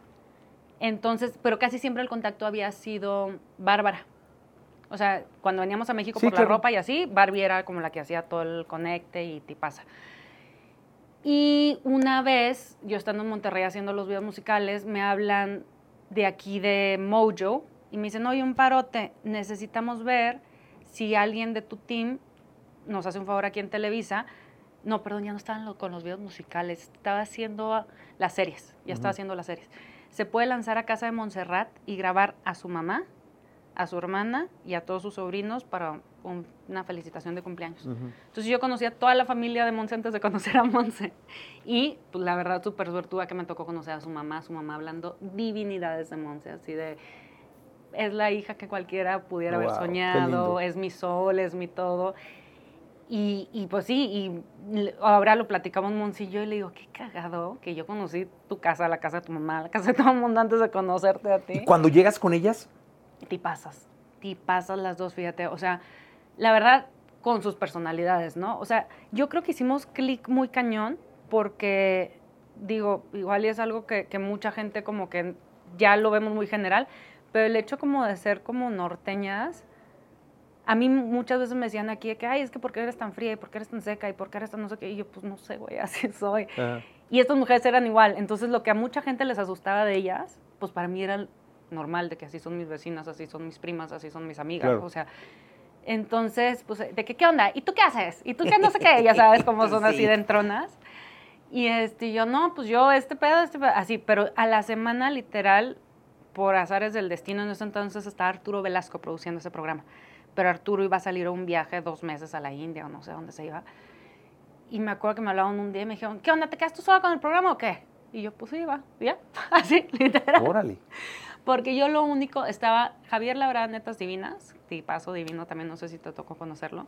Entonces, pero casi siempre el contacto había sido Bárbara. O sea, cuando veníamos a México Sí, por claro. la ropa y así, Barbie era como la que hacía todo el conecte y tipaza. Y una vez, yo estando en Monterrey haciendo los videos musicales, me hablan de aquí de Mojo y me dicen, oye, un parote, necesitamos ver si alguien de tu team nos hace un favor aquí en Televisa. No, perdón, ya no estaban con los videos musicales, estaba haciendo las series, ya estaba haciendo las series. Se puede lanzar a casa de Montserrat y grabar a su mamá, a su hermana y a todos sus sobrinos para un- una felicitación de cumpleaños. Entonces yo conocí a toda la familia de Monse antes de conocer a Monse. Y pues, la verdad, súper suertuda que me tocó conocer a su mamá, su mamá hablando divinidades de Monse, así de... Es la hija que cualquiera pudiera Wow, haber soñado, es mi sol, es mi todo. Y, y, pues sí, y ahora lo platicamos Monse y le digo, qué cagado que yo conocí tu casa, la casa de tu mamá, la casa de todo el mundo antes de conocerte a ti. Y cuando llegas con ellas, Tipazas, tipazas las dos, fíjate. O sea, la verdad, con sus personalidades, ¿no? O sea, yo creo que hicimos clic muy cañón porque, digo, igual y es algo que, que mucha gente como que ya lo vemos muy general, pero el hecho como de ser como norteñas, a mí muchas veces me decían aquí que, ay, es que ¿por qué eres tan fría? ¿Y por qué eres tan seca? ¿Y por qué eres tan no sé qué? Y yo, pues no sé, güey, así soy. Y estas mujeres eran igual. Entonces, lo que a mucha gente les asustaba de ellas, pues para mí era normal, de que así son mis vecinas, así son mis primas, así son mis amigas. Claro. O sea, entonces, pues, de que, ¿qué onda? ¿Y tú qué haces? ¿Y tú qué no sé qué? Ya sabes cómo son así Sí. de entronas. Y este, yo, no, pues yo, este pedo, este pedo, así. Pero a la semana, literal, por azares del destino, en ese entonces estaba Arturo Velasco produciendo ese programa. Pero Arturo iba a salir a un viaje dos meses a la India o no sé dónde se iba. Y me acuerdo que me hablaron un día y me dijeron, ¿qué onda? ¿Te quedas tú sola con el programa o qué? Y yo, pues sí, va, ya, así, literal. Órale. Porque yo lo único, estaba Javier Labrada, Netas Divinas, tipazo divino también, no sé si te tocó conocerlo,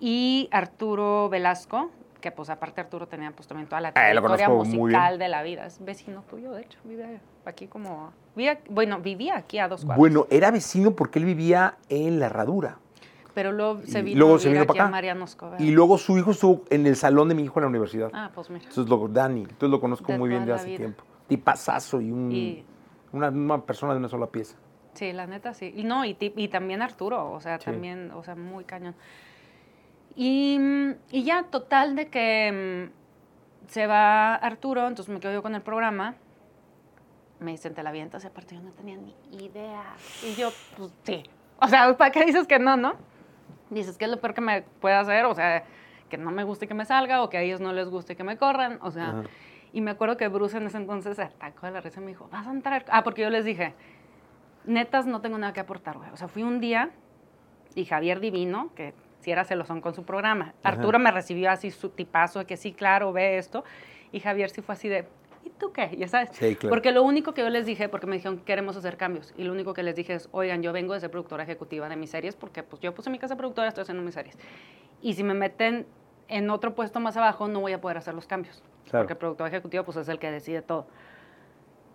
y Arturo Velasco, que pues aparte Arturo tenía pues también toda la Ah, trayectoria muy musical de la vida. Es vecino tuyo, de hecho, vive aquí como... Vivía, bueno, vivía aquí a dos cuadras. Bueno, era vecino porque él vivía en la herradura. pero luego se vino, luego a se vino aquí para a acá. Mariano Escobar. Y luego su hijo estuvo en el salón de mi hijo en la universidad. Ah, pues mira. Entonces, lo, Dani, entonces lo conozco De muy bien de hace vida. tiempo. Tipazazo y, un, Y- una, persona de una sola pieza. Sí, la neta sí. Y no, y, y también Arturo, o sea, Sí. también, o sea, muy cañón. Y, y ya, total de que mm, se va Arturo, entonces me quedo yo con el programa. Me dicen, te la avientas, y aparte yo no tenía ni idea. Y yo, pues sí. O sea, ¿para qué dices que no, no? Dices, ¿qué es lo peor que me puede hacer? O sea, que no me guste que me salga o que a ellos no les guste que me corran. O sea, Ajá. Y me acuerdo que Bruce en ese entonces se atacó de la risa y me dijo, vas a entrar. Ah, porque yo les dije, netas no tengo nada que aportar, güey. O sea, fui un día y Javier Divino, que si era celosón con su programa. Arturo me recibió así su tipazo de que sí, claro, ve esto. Y Javier sí fue así de, ¿y tú qué? Ya sabes. Sí, claro. Porque lo único que yo les dije, porque me dijeron, queremos hacer cambios. Y lo único que les dije es, oigan, yo vengo de ser productora ejecutiva de mis series, porque pues yo puse mi casa productora, estoy haciendo mis series. Y si me meten en otro puesto más abajo, no voy a poder hacer los cambios. Claro. Porque el productor ejecutivo pues es el que decide todo.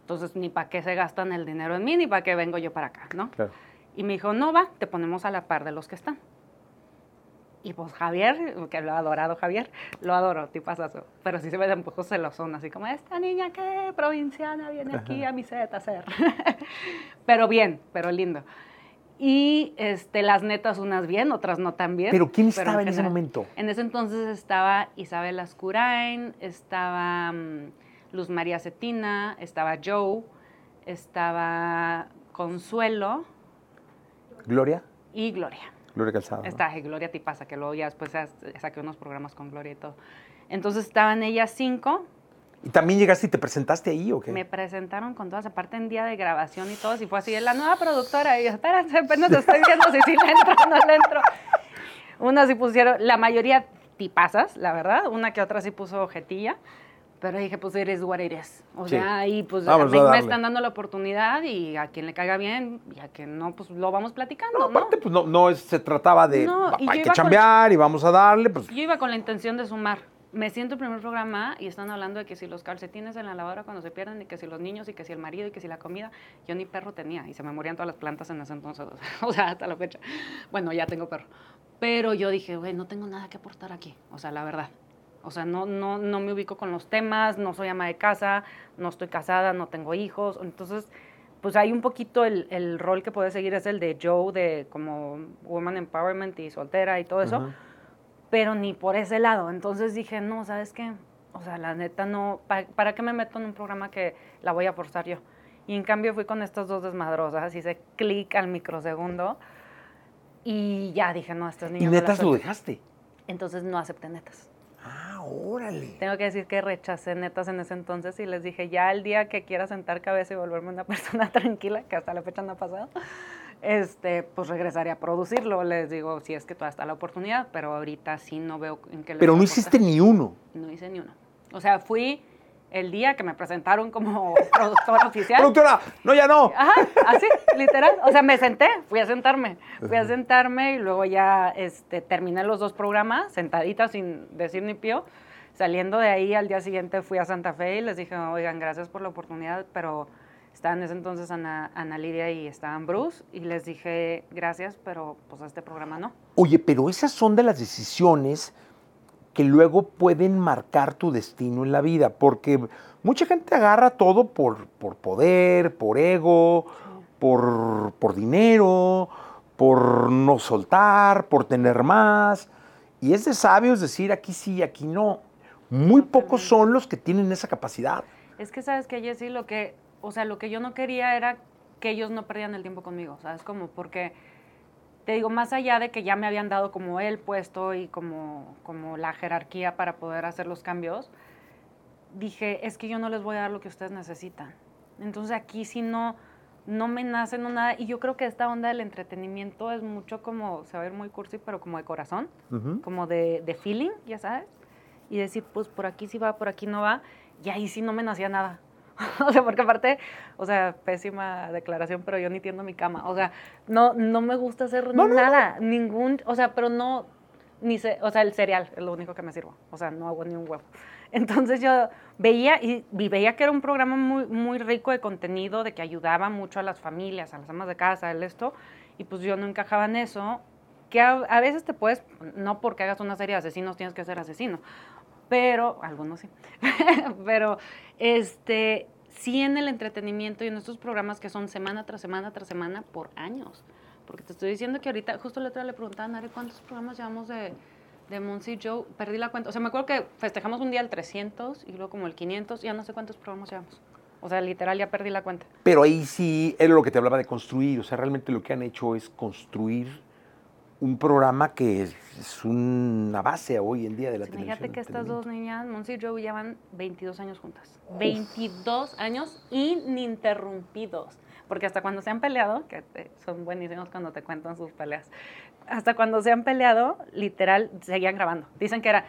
Entonces, ni para qué se gastan el dinero en mí, ni para qué vengo yo para acá, ¿no? Claro. Y me dijo, no va, te ponemos a la par de los que están. Y pues Javier, que lo ha adorado Javier, lo adoro, tipazazo. Pero sí se ve un poco celosón, así como, esta niña que provinciana viene aquí a mi set a hacer. pero bien, pero lindo. Y este, las netas, unas bien, otras no tan bien. ¿Pero quién estaba en ese momento? En ese entonces estaba Isabel Ascurain, estaba mm, Luz María Cetina, estaba Joe, estaba Consuelo ¿Gloria? y Gloria. Gloria Calzada. ¿no? Está Gloria Tipaza, que luego ya después sa- saqué unos programas con Gloria y todo. Entonces estaban ellas cinco, ¿Y también llegaste y te presentaste ahí o qué? me presentaron con todas, aparte en día de grabación y todo, y fue así, de la nueva productora, y yo, espérense, apenas estoy viendo si sí le entro o no le entro. Unas sí pusieron, la mayoría tipazas, la verdad, una que otra sí puso jetilla, pero dije, pues eres what it is. O Sí. sea, ahí pues a me, me darle. están dando la oportunidad y a quien le caiga bien y a quien no, pues lo vamos platicando, No, ¿no? aparte, pues no, no es- se trataba de No, "Va- y yo hay que con- chambear y vamos a darle, pues Yo iba con la intención de sumar. Me siento el primer programa y están hablando de que si los calcetines en la lavadora cuando se pierden y que si los niños y que si el marido y que si la comida. Yo ni perro tenía y se me morían todas las plantas en ese entonces. O sea, hasta la fecha. Bueno, ya tengo perro. Pero yo dije, güey, no tengo nada que aportar aquí. O sea, la verdad. O sea, no, no, no me ubico con los temas, no soy ama de casa, no estoy casada, no tengo hijos. Entonces, pues hay un poquito el, el rol que puede seguir es el de Joe, de como Woman Empowerment y soltera y todo eso. Pero ni por ese lado. Entonces dije, no, ¿sabes qué? O sea, la neta no, ¿pa- ¿para qué me meto en un programa que la voy a forzar yo? Y en cambio fui con estas dos desmadrosas, hice clic al microsegundo y ya dije, no, estas y niñas no las netas lo dejaste. Entonces no acepté netas. Ah, órale. Tengo que decir que rechacé netas en ese entonces y les dije, ya el día que quiera sentar cabeza y volverme una persona tranquila, que hasta la fecha no ha pasado, este, pues regresaré a producirlo. Les digo, si es que todavía está la oportunidad, pero ahorita sí no veo en qué Pero no hiciste ni uno. No hice ni uno. O sea, fui el día que me presentaron como productora oficial. Productora, no, ya no. Ajá, así, literal. O sea, me senté, fui a sentarme. Fui a sentarme y luego ya este, terminé los dos programas, sentadita sin decir ni pío. Saliendo de ahí, al día siguiente fui a Santa Fe y les dije, oigan, gracias por la oportunidad, pero estaban en ese entonces Ana, Ana Lidia y estaban Bruce. Y les dije, gracias, pero pues este programa no. Oye, pero esas son de las decisiones que luego pueden marcar tu destino en la vida, porque mucha gente agarra todo por, por poder, por ego, por, por dinero, por no soltar, por tener más. Y es de sabios decir aquí sí, aquí no. Muy pocos son los que tienen esa capacidad. Es que sabes que Jessy, lo que, o sea, lo que yo no quería era que ellos no perdieran el tiempo conmigo, ¿sabes? Como porque, te digo, más allá de que ya me habían dado como el puesto y como, como la jerarquía para poder hacer los cambios, dije, es que yo no les voy a dar lo que ustedes necesitan. Entonces aquí sí no, no me nace no nada. Y yo creo que esta onda del entretenimiento es mucho como, se va a ver muy cursi, pero como de corazón, como de, de feeling, ya sabes. y decir, pues por aquí sí va, por aquí no va, y ahí sí no me nacía nada. o sea, porque aparte, o sea, pésima declaración, pero yo ni tiendo mi cama. O sea, no, no me gusta hacer nada, ningún, o sea, pero no, ni sé, o sea, el cereal es lo único que me sirvo. O sea, no hago ni un huevo. Entonces yo veía y, veía que era un programa muy, muy rico de contenido, de que ayudaba mucho a las familias, a las amas de casa, el esto, y pues yo no encajaba en eso, que a, a veces te puedes, no porque hagas una serie de asesinos tienes que ser asesino, pero, algunos sí, pero este, sí en el entretenimiento y en estos programas que son semana tras semana tras semana por años. Porque te estoy diciendo que ahorita, justo la otra le preguntaba a Nare cuántos programas llevamos de, de Monsi Joe, perdí la cuenta. O sea, me acuerdo que festejamos un día el 300 y luego como el 500, ya no sé cuántos programas llevamos. O sea, literal ya perdí la cuenta. Pero ahí sí era lo que te hablaba de construir. O sea, realmente lo que han hecho es construir un programa que es, una base hoy en día de la televisión. Fíjate que estas dos niñas, Monsi y Joe, llevan 22 años juntas. 22 años ininterrumpidos. Porque hasta cuando se han peleado, que son buenísimos cuando te cuentan sus peleas, hasta cuando se han peleado, literal, seguían grabando. Dicen que era,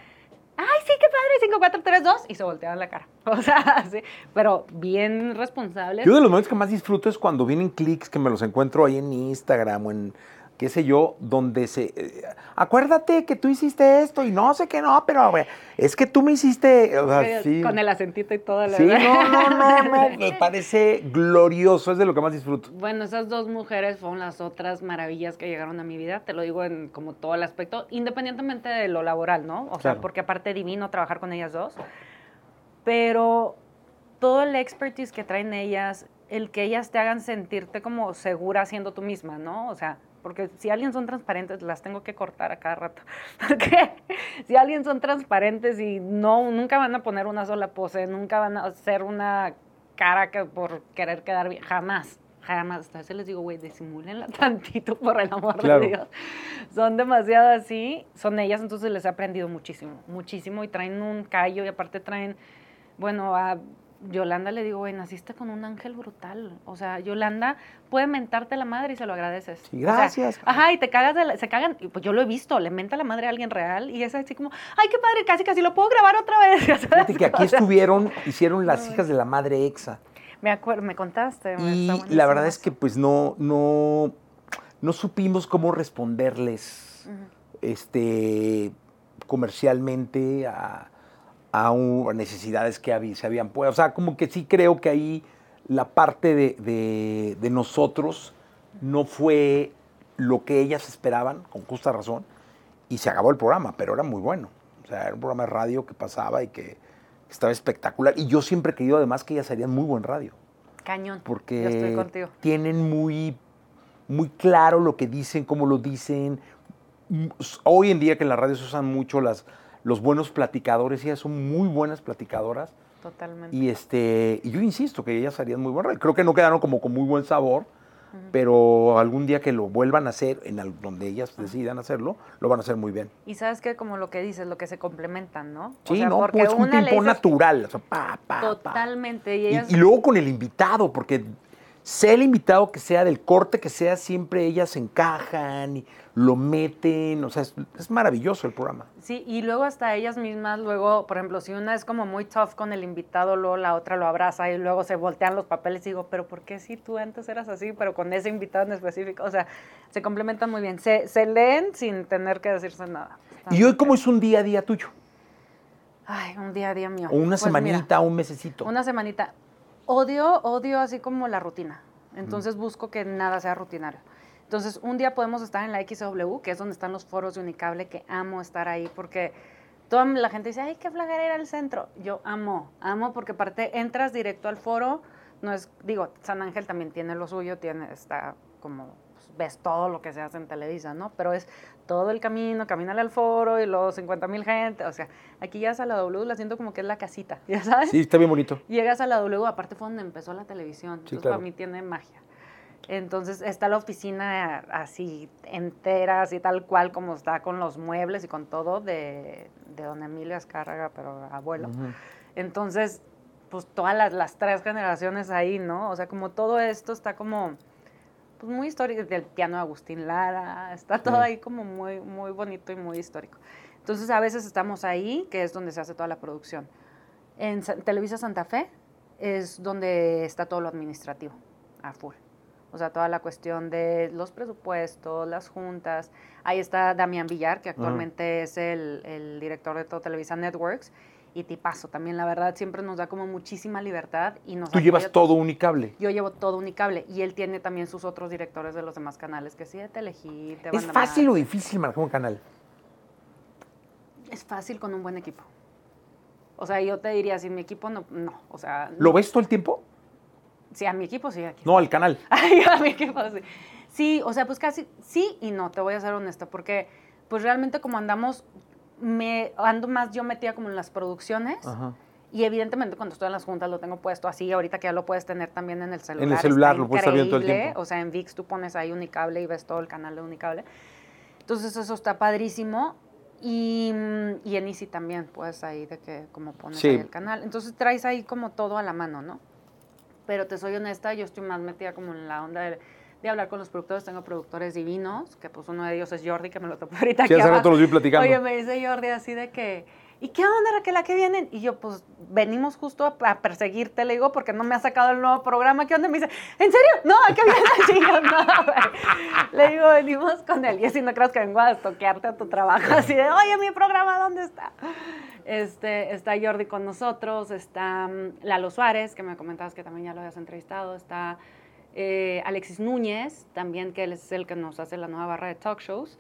ay, sí, qué padre, 5, 4, 3, 2, y se volteaban la cara. O sea, sí, pero bien responsables. Yo de los momentos que más disfruto es cuando vienen clics que me los encuentro ahí en Instagram o en qué sé yo, donde se... Eh, acuérdate que tú hiciste esto y no sé qué, no, pero es que tú me hiciste... Con el acentito y todo. Sí, no, no, no, no, me parece glorioso, es de lo que más disfruto. Bueno, esas dos mujeres fueron las otras maravillas que llegaron a mi vida, te lo digo en como todo el aspecto, independientemente de lo laboral, ¿no? O sea, porque aparte divino trabajar con ellas dos, pero todo el expertise que traen ellas, el que ellas te hagan sentirte como segura siendo tú misma, ¿no? O sea, porque si alguien son transparentes, las tengo que cortar a cada rato. Porque si alguien son transparentes y no, nunca van a poner una sola pose, nunca van a hacer una cara que por querer quedar bien, jamás, jamás. Hasta veces les digo, güey, disimúlenla tantito por el amor de Dios. Son demasiado así, son ellas, entonces les he aprendido muchísimo, muchísimo y traen un callo y aparte traen, bueno, a Yolanda le digo, güey, naciste con un ángel brutal. O sea, Yolanda puede mentarte la madre y se lo agradeces. Sí, gracias. ajá, y te cagas de se cagan, y pues yo lo he visto, le menta la madre a alguien real y es así como, ay, qué padre, casi casi lo puedo grabar otra vez. Fíjate que aquí estuvieron, hicieron las hijas de la madre Exa. Me acuerdo, me contaste. Y la verdad es que pues no, no, no supimos cómo responderles este, comercialmente a a, necesidades que se habían puesto. O sea, como que sí creo que ahí la parte de, nosotros no fue lo que ellas esperaban, con justa razón, y se acabó el programa, pero era muy bueno. O sea, era un programa de radio que pasaba y que estaba espectacular. Y yo siempre he querido además que ellas harían muy buen radio. Cañón. Porque tienen muy, muy claro lo que dicen, cómo lo dicen. Hoy en día que en la radio se usan mucho las, los buenos platicadores, ellas son muy buenas platicadoras. Totalmente. Y, este, y yo insisto que ellas harían muy buenas. Creo que no quedaron como con muy buen sabor, pero algún día que lo vuelvan a hacer, en donde ellas decidan hacerlo, lo van a hacer muy bien. Y sabes que como lo que dices, lo que se complementan, ¿no? Sí, no, porque pues un tiempo natural. Totalmente. Y, luego con el invitado, porque sea el invitado que sea del corte que sea, siempre ellas encajan y lo meten, o sea, es, maravilloso el programa. Sí, y luego hasta ellas mismas, luego, por ejemplo, si una es como muy tough con el invitado, luego la otra lo abraza y luego se voltean los papeles y digo, pero ¿por qué si tú antes eras así, pero con ese invitado en específico? O sea, se complementan muy bien, se, se leen sin tener que decirse nada. ¿Y hoy cómo es un día a día tuyo? Ay, un día a día mío. O una pues semanita, un mesecito. Una semanita. Odio, odio así como la rutina. Entonces busco que nada sea rutinario. Entonces, un día podemos estar en la XW, que es donde están los foros de Unicable, que amo estar ahí porque toda la gente dice, ay, qué flagera ir al centro. Yo amo, amo porque aparte entras directo al foro, no es, digo, San Ángel también tiene lo suyo, tiene, está como, pues, ves todo lo que se hace en Televisa, ¿no? Pero es todo el camino, camínale al foro y los 50 mil gente, o sea, aquí llegas a la W, la siento como que es la casita, ¿ya sabes? Sí, está bien bonito. Llegas a la W, aparte fue donde empezó la televisión, entonces para mí tiene magia. Entonces está la oficina así entera, así tal cual como está con los muebles y con todo de, de don Emilio Escárraga, pero abuelo. Entonces, pues todas las, las, tres generaciones ahí, ¿no? O sea, como todo esto está como pues muy histórico, del piano de Agustín Lara, está todo ahí como muy, muy bonito y muy histórico. Entonces a veces estamos ahí, que es donde se hace toda la producción. En Televisa Santa Fe es donde está todo lo administrativo, a full. O sea, toda la cuestión de los presupuestos, las juntas. Ahí está Damián Villar, que actualmente es el, el, director de todo Televisa Networks. Y tipazo también, la verdad, siempre nos da como muchísima libertad. y nos ¿Tú llevas todo Unicable? Yo llevo todo Unicable. Y él tiene también sus otros directores de los demás canales, que sí, de Telehit, ¿Es fácil o difícil manejar un canal? Es fácil con un buen equipo. O sea, yo te diría, sin mi equipo, no, no. O sea... ¿Lo ves todo el tiempo? Sí, a mi equipo sí. Aquí. No, al canal. a mi equipo sí. Sí, o sea, pues casi sí y no, te voy a ser honesta, porque pues realmente como andamos, me ando más yo metida como en las producciones. Y evidentemente cuando estoy en las juntas lo tengo puesto así, ahorita que ya lo puedes tener también en el celular. En el celular lo puedes viendo todo el tiempo. O sea, en VIX tú pones ahí Unicable y ves todo el canal de Unicable. Entonces eso está padrísimo. Y, y en Easy también, pues ahí de que como pones ahí el canal. Entonces traes ahí como todo a la mano, ¿no? pero te soy honesta, yo estoy más metida como en la onda de, hablar con los productores. Tengo productores divinos, que pues uno de ellos es Jordi, que me lo topé ahorita sí, hace rato los vi platicando. Oye, me dice Jordi así de que, ¿y qué onda, Raquel, a qué vienen? Y yo, pues, venimos justo a, perseguirte, le digo, porque no me ha sacado el nuevo programa. ¿Qué onda? Me dice, ¿en serio? No, ¿a qué vienen? no, Le digo, venimos con él. Y así no creas que vengo a estoquearte a tu trabajo, así de, oye, mi programa, ¿dónde está? Este, está Jordi con nosotros, está mm, Lalo Suárez, que me comentabas que también ya lo habías entrevistado, está eh, Alexis Núñez, también que él es el que nos hace la nueva barra de talk shows,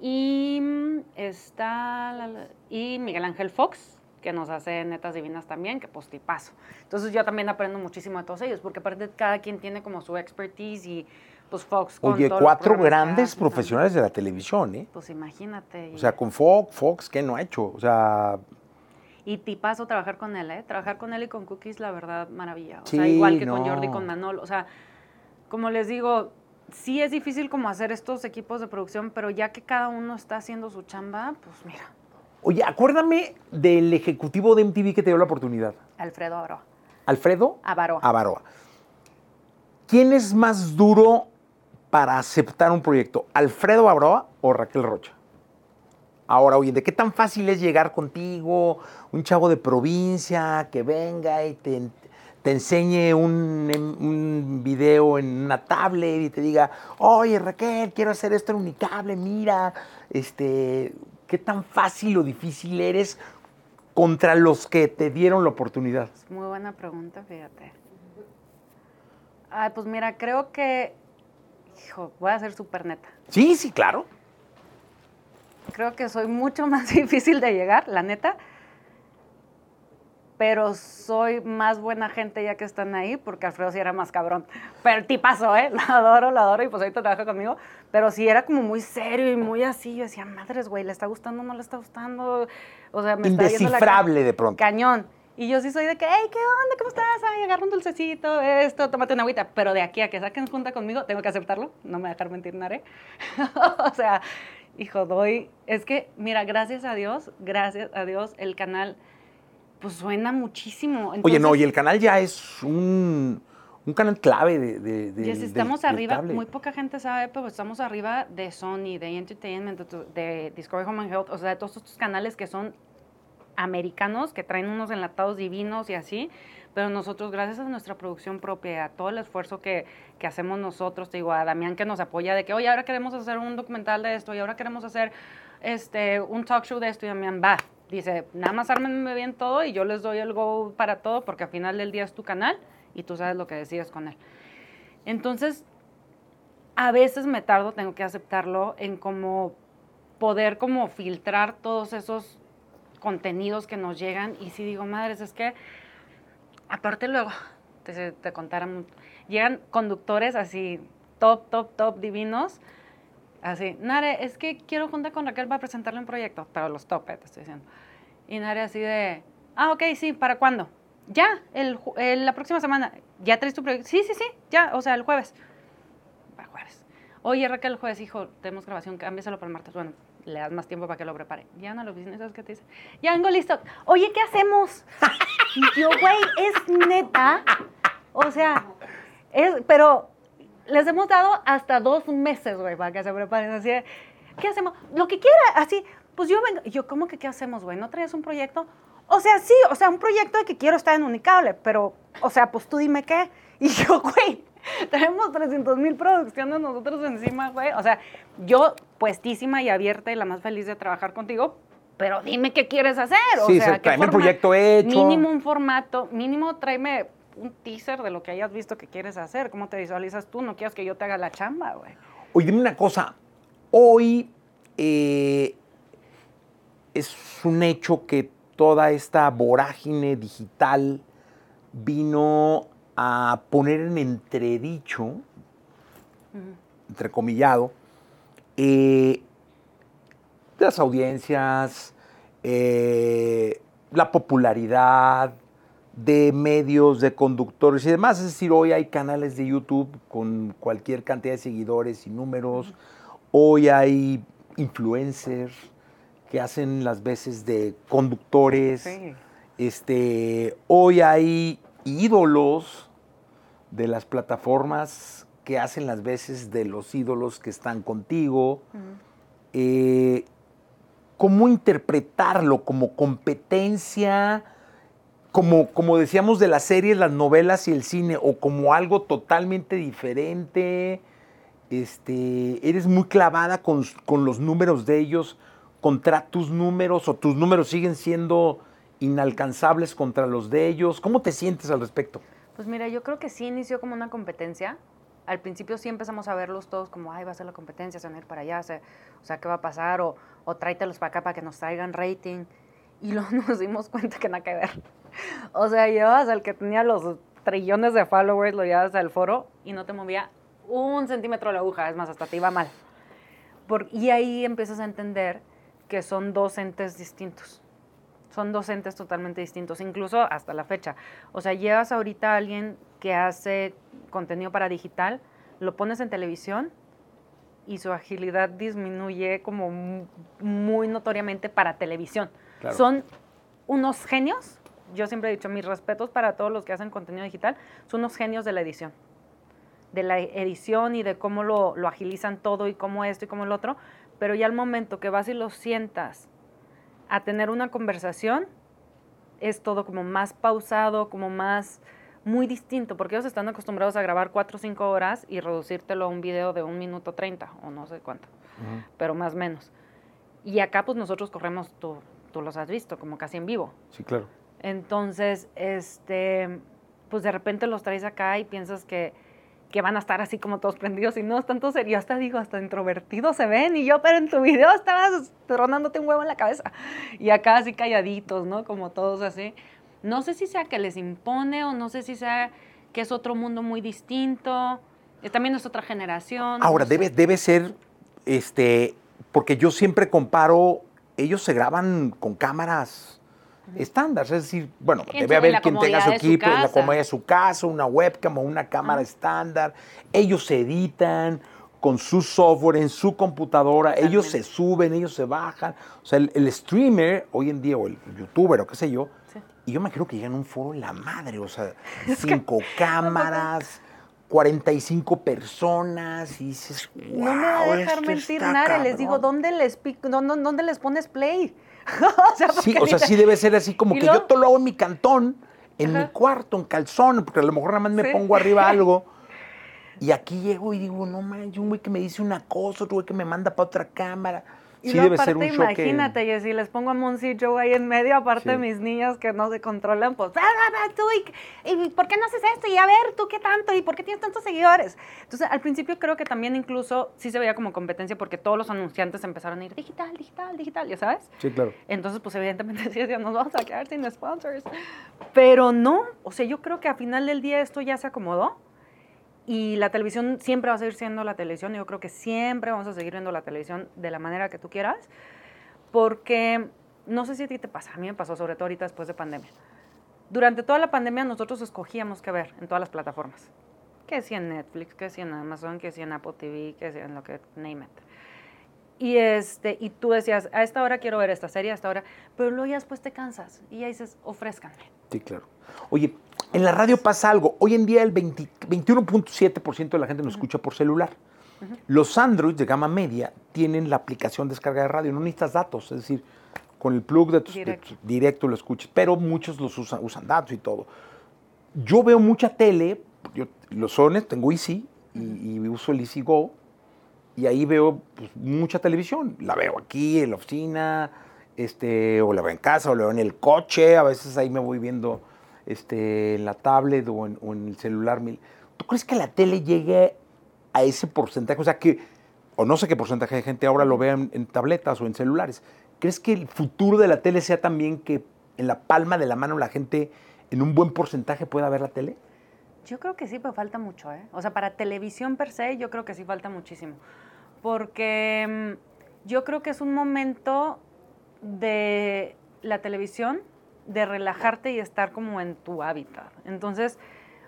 y mm, está y Miguel Ángel Fox, que nos hace Netas Divinas también, que postipazo. Entonces yo también aprendo muchísimo de todos ellos, porque aparte cada quien tiene como su expertise y pues Fox. Con Oye, cuatro grandes profesionales de la televisión, ¿eh? Pues imagínate. O sea, con Fox, Fox, ¿qué no ha hecho? O sea... Y tipazo trabajar con él, ¿eh? Trabajar con él y con Cookies, la verdad, maravilla. O sea, igual que con Jordi, con Manolo. O sea, como les digo, sí es difícil como hacer estos equipos de producción, pero ya que cada uno está haciendo su chamba, pues mira. Oye, acuérdame del ejecutivo de MTV que te dio la oportunidad. Alfredo Avaroa. ¿Alfredo? Avaroa. Avaroa. ¿Quién es más duro para aceptar un proyecto? ¿Alfredo Abroa o Raquel Rocha? Ahora, oye, ¿de qué tan fácil es llegar contigo, un chavo de provincia que venga y te, enseñe un, un, video en una tablet y te diga, oye Raquel, quiero hacer esto en Unicable, mira, este, ¿qué tan fácil o difícil eres contra los que te dieron la oportunidad? Muy buena pregunta, fíjate. Ay, pues mira, creo que Hijo, voy a ser súper neta. Sí, sí, claro. Creo que soy mucho más difícil de llegar, la neta. Pero soy más buena gente ya que están ahí, porque Alfredo sí era más cabrón. Pero el tipazo, ¿eh? Lo adoro, lo adoro, y pues ahorita trabaja conmigo. Pero sí era como muy serio y muy así. Yo decía, madres, güey, ¿le está gustando o no le está gustando? O sea, me está viendo la... de pronto. Cañón. Y yo sí soy de que, hey, ¿qué onda? ¿Cómo estás? Ay, agarra un dulcecito, esto, tómate una agüita. Pero de aquí a que saquen junta conmigo, tengo que aceptarlo. No me dejar mentir, Nare. o sea, hijo, doy. Es que, mira, gracias a Dios, gracias a Dios, el canal, pues suena muchísimo. Oye, no, y el canal ya es un, un canal clave de. de, de estamos arriba, muy poca gente sabe, pero estamos arriba de Sony, de Entertainment, de Discovery Home and Health, o sea, de todos estos canales que son americanos que traen unos enlatados divinos y así, pero nosotros, gracias a nuestra producción propia, a todo el esfuerzo que, que, hacemos nosotros, te digo, a Damián que nos apoya de que, oye, ahora queremos hacer un documental de esto y ahora queremos hacer este, un talk show de esto y Damián va. Dice, nada más ármenme bien todo y yo les doy el go para todo porque al final del día es tu canal y tú sabes lo que decides con él. Entonces, a veces me tardo, tengo que aceptarlo, en como poder como filtrar todos esos contenidos que nos llegan y si digo, madres, es que aparte luego, te, te contaran, llegan conductores así, top, top, top, divinos, así, Nare, es que quiero juntar con Raquel para presentarle un proyecto, pero los top, eh, te estoy diciendo. Y Nare así de, ah, ok, sí, ¿para cuándo? Ya, el, la próxima semana, ¿ya traes tu proyecto? Sí, sí, sí, ya, o sea, el jueves. Para jueves. Oye, Raquel, el jueves, hijo, tenemos grabación, cámbiaselo para el martes. Bueno, le das más tiempo para que lo prepare. Ya no lo oficina, ¿sabes qué te dice? Ya vengo listo. Oye, ¿qué hacemos? Yo, güey, es neta. O sea, es, pero les hemos dado hasta dos meses, güey, para que se preparen. Así, ¿qué hacemos? Lo que quiera, así. Pues yo vengo. Yo, ¿cómo que qué hacemos, güey? ¿No traes un proyecto? O sea, sí, o sea, un proyecto de que quiero estar en Unicable, pero, o sea, pues tú dime qué. Y yo, güey, tenemos 300 mil producciones nosotros encima, güey. O sea, yo puestísima y abierta y la más feliz de trabajar contigo, pero dime qué quieres hacer. O Sí, sea, ¿qué tráeme el proyecto hecho. Mínimo un formato, mínimo tráeme un teaser de lo que hayas visto que quieres hacer. ¿Cómo te visualizas tú? No quieres que yo te haga la chamba, güey. Oye, dime una cosa. Hoy eh, es un hecho que toda esta vorágine digital vino a poner en entredicho, entrecomillado, eh, las audiencias, eh, la popularidad de medios, de conductores y demás. Es decir, hoy hay canales de YouTube con cualquier cantidad de seguidores y números. Hoy hay influencers que hacen las veces de conductores. Sí. Este, hoy hay ídolos de las plataformas que hacen las veces de los ídolos que están contigo. Eh, ¿Cómo interpretarlo? ¿Como competencia? Como, como decíamos de las series, las novelas y el cine, o como algo totalmente diferente. Este, eres muy clavada con, con los números de ellos contra tus números, o tus números siguen siendo inalcanzables contra los de ellos. ¿Cómo te sientes al respecto? Pues mira, yo creo que sí inició como una competencia. Al principio sí empezamos a verlos todos como, ay, va a ser la competencia, se van a ir para allá, se- o sea, ¿qué va a pasar? O, o tráetelos para acá para que nos traigan rating. Y luego nos dimos cuenta que nada que ver. O sea, llevabas al que tenía los trillones de followers, lo llevabas al foro y no te movía un centímetro la aguja, es más, hasta te iba mal. Por- y ahí empiezas a entender que son dos entes distintos. Son dos entes totalmente distintos, incluso hasta la fecha. O sea, llevas ahorita a alguien que hace contenido para digital, lo pones en televisión y su agilidad disminuye como mu- muy notoriamente para televisión. Claro. Son unos genios, yo siempre he dicho mis respetos para todos los que hacen contenido digital, son unos genios de la edición de la edición y de cómo lo, lo agilizan todo y cómo esto y cómo el otro, pero ya al momento que vas y lo sientas a tener una conversación, es todo como más pausado, como más, muy distinto, porque ellos están acostumbrados a grabar cuatro o cinco horas y reducírtelo a un video de un minuto treinta o no sé cuánto, pero más o menos. Y acá pues nosotros corremos, tú, tú los has visto, como casi en vivo. Sí, claro. Entonces, este, pues de repente los traes acá y piensas que, que van a estar así como todos prendidos y no, están todos serios, hasta digo, hasta introvertidos se ven y yo, pero en tu video estabas tronándote un huevo en la cabeza y acá así calladitos, ¿no? Como todos así. No sé si sea que les impone o no sé si sea que es otro mundo muy distinto, eh, también es otra generación. Ahora, no sé. debe, debe ser, este, porque yo siempre comparo, ellos se graban con cámaras estándar, es decir, bueno, debe haber quien tenga su de su equipo, en la comodidad de su casa, una webcam o una cámara estándar, ellos se editan con su software en su computadora, ellos se suben, ellos se bajan, o sea, el, el streamer hoy en día, o el youtuber o qué sé yo, Sí. y yo me creo que llegan a un foro la madre, o sea, cinco cámaras, 45 personas, y dices, No me va a "Guau, dejar mentir nada. Les digo, cabrón". ¿dónde les, pic- dónde, dónde les pones play? o sea, Sí, o sea, sí debe ser así como que yo todo lo hago en mi cantón, en Ajá. mi cuarto, en calzón, porque a lo mejor nada más me Sí. pongo arriba algo. Y aquí llego y digo, no manches, un güey que me dice una cosa, otro güey que me manda para otra cámara. Y sí luego debe ser un aparte, show que- imagínate, y si les pongo a Monsi Joe ahí en medio, aparte Sí. de mis niñas que no se controlan, pues, "Ah, ah, ah, tú, y, y por qué no haces esto? Y a ver, ¿tú qué tanto? ¿Y por qué tienes tantos seguidores? Entonces, al principio creo que también incluso sí se veía como competencia porque todos los anunciantes empezaron a ir digital, digital, digital, ¿ya sabes? Sí, claro. Entonces, pues evidentemente sí decían, nos vamos a quedar sin sponsors. Pero no, o sea, yo creo que a final del día esto ya se acomodó y la televisión siempre va a seguir siendo la televisión. Yo creo que siempre vamos a seguir viendo la televisión de la manera que tú quieras, porque no sé si a ti te pasa, a mí me pasó sobre todo ahorita después de pandemia. Durante toda la pandemia nosotros escogíamos qué ver en todas las plataformas. Que si en Netflix, que si en Amazon, que si en Apple TV, que si en lo que, name it. Y, este, y tú decías, a esta hora quiero ver esta serie, a esta hora, pero luego ya después te cansas y ya dices, ofrézcanme. Sí, claro. Oye, en la radio pasa algo. Hoy en día el 21.7% de la gente nos escucha por celular. Los Androids de gama media tienen la aplicación de descarga de radio, no necesitas datos, es decir, con el plug de tu directo, directo lo escuchas, pero muchos los usan, usan datos y todo. Yo veo mucha tele, yo, los sones, tengo Easy y, y uso el Easy Go, y ahí veo pues, mucha televisión. La veo aquí en la oficina, este, o la veo en casa, o la veo en el coche. A veces ahí me voy viendo este, en la tablet o en, el celular. ¿Tú crees que la tele llegue a ese porcentaje? O sea, que, o no sé qué porcentaje de gente ahora lo vea en, tabletas o en celulares. ¿Crees que el futuro de la tele sea también que en la palma de la mano la gente en un buen porcentaje pueda ver la tele? Yo creo que sí, pero falta mucho, ¿eh? O sea, para televisión per se, yo creo que sí falta muchísimo. Porque mm, yo creo que es un momento de la televisión de relajarte y estar como en tu hábitat. Entonces,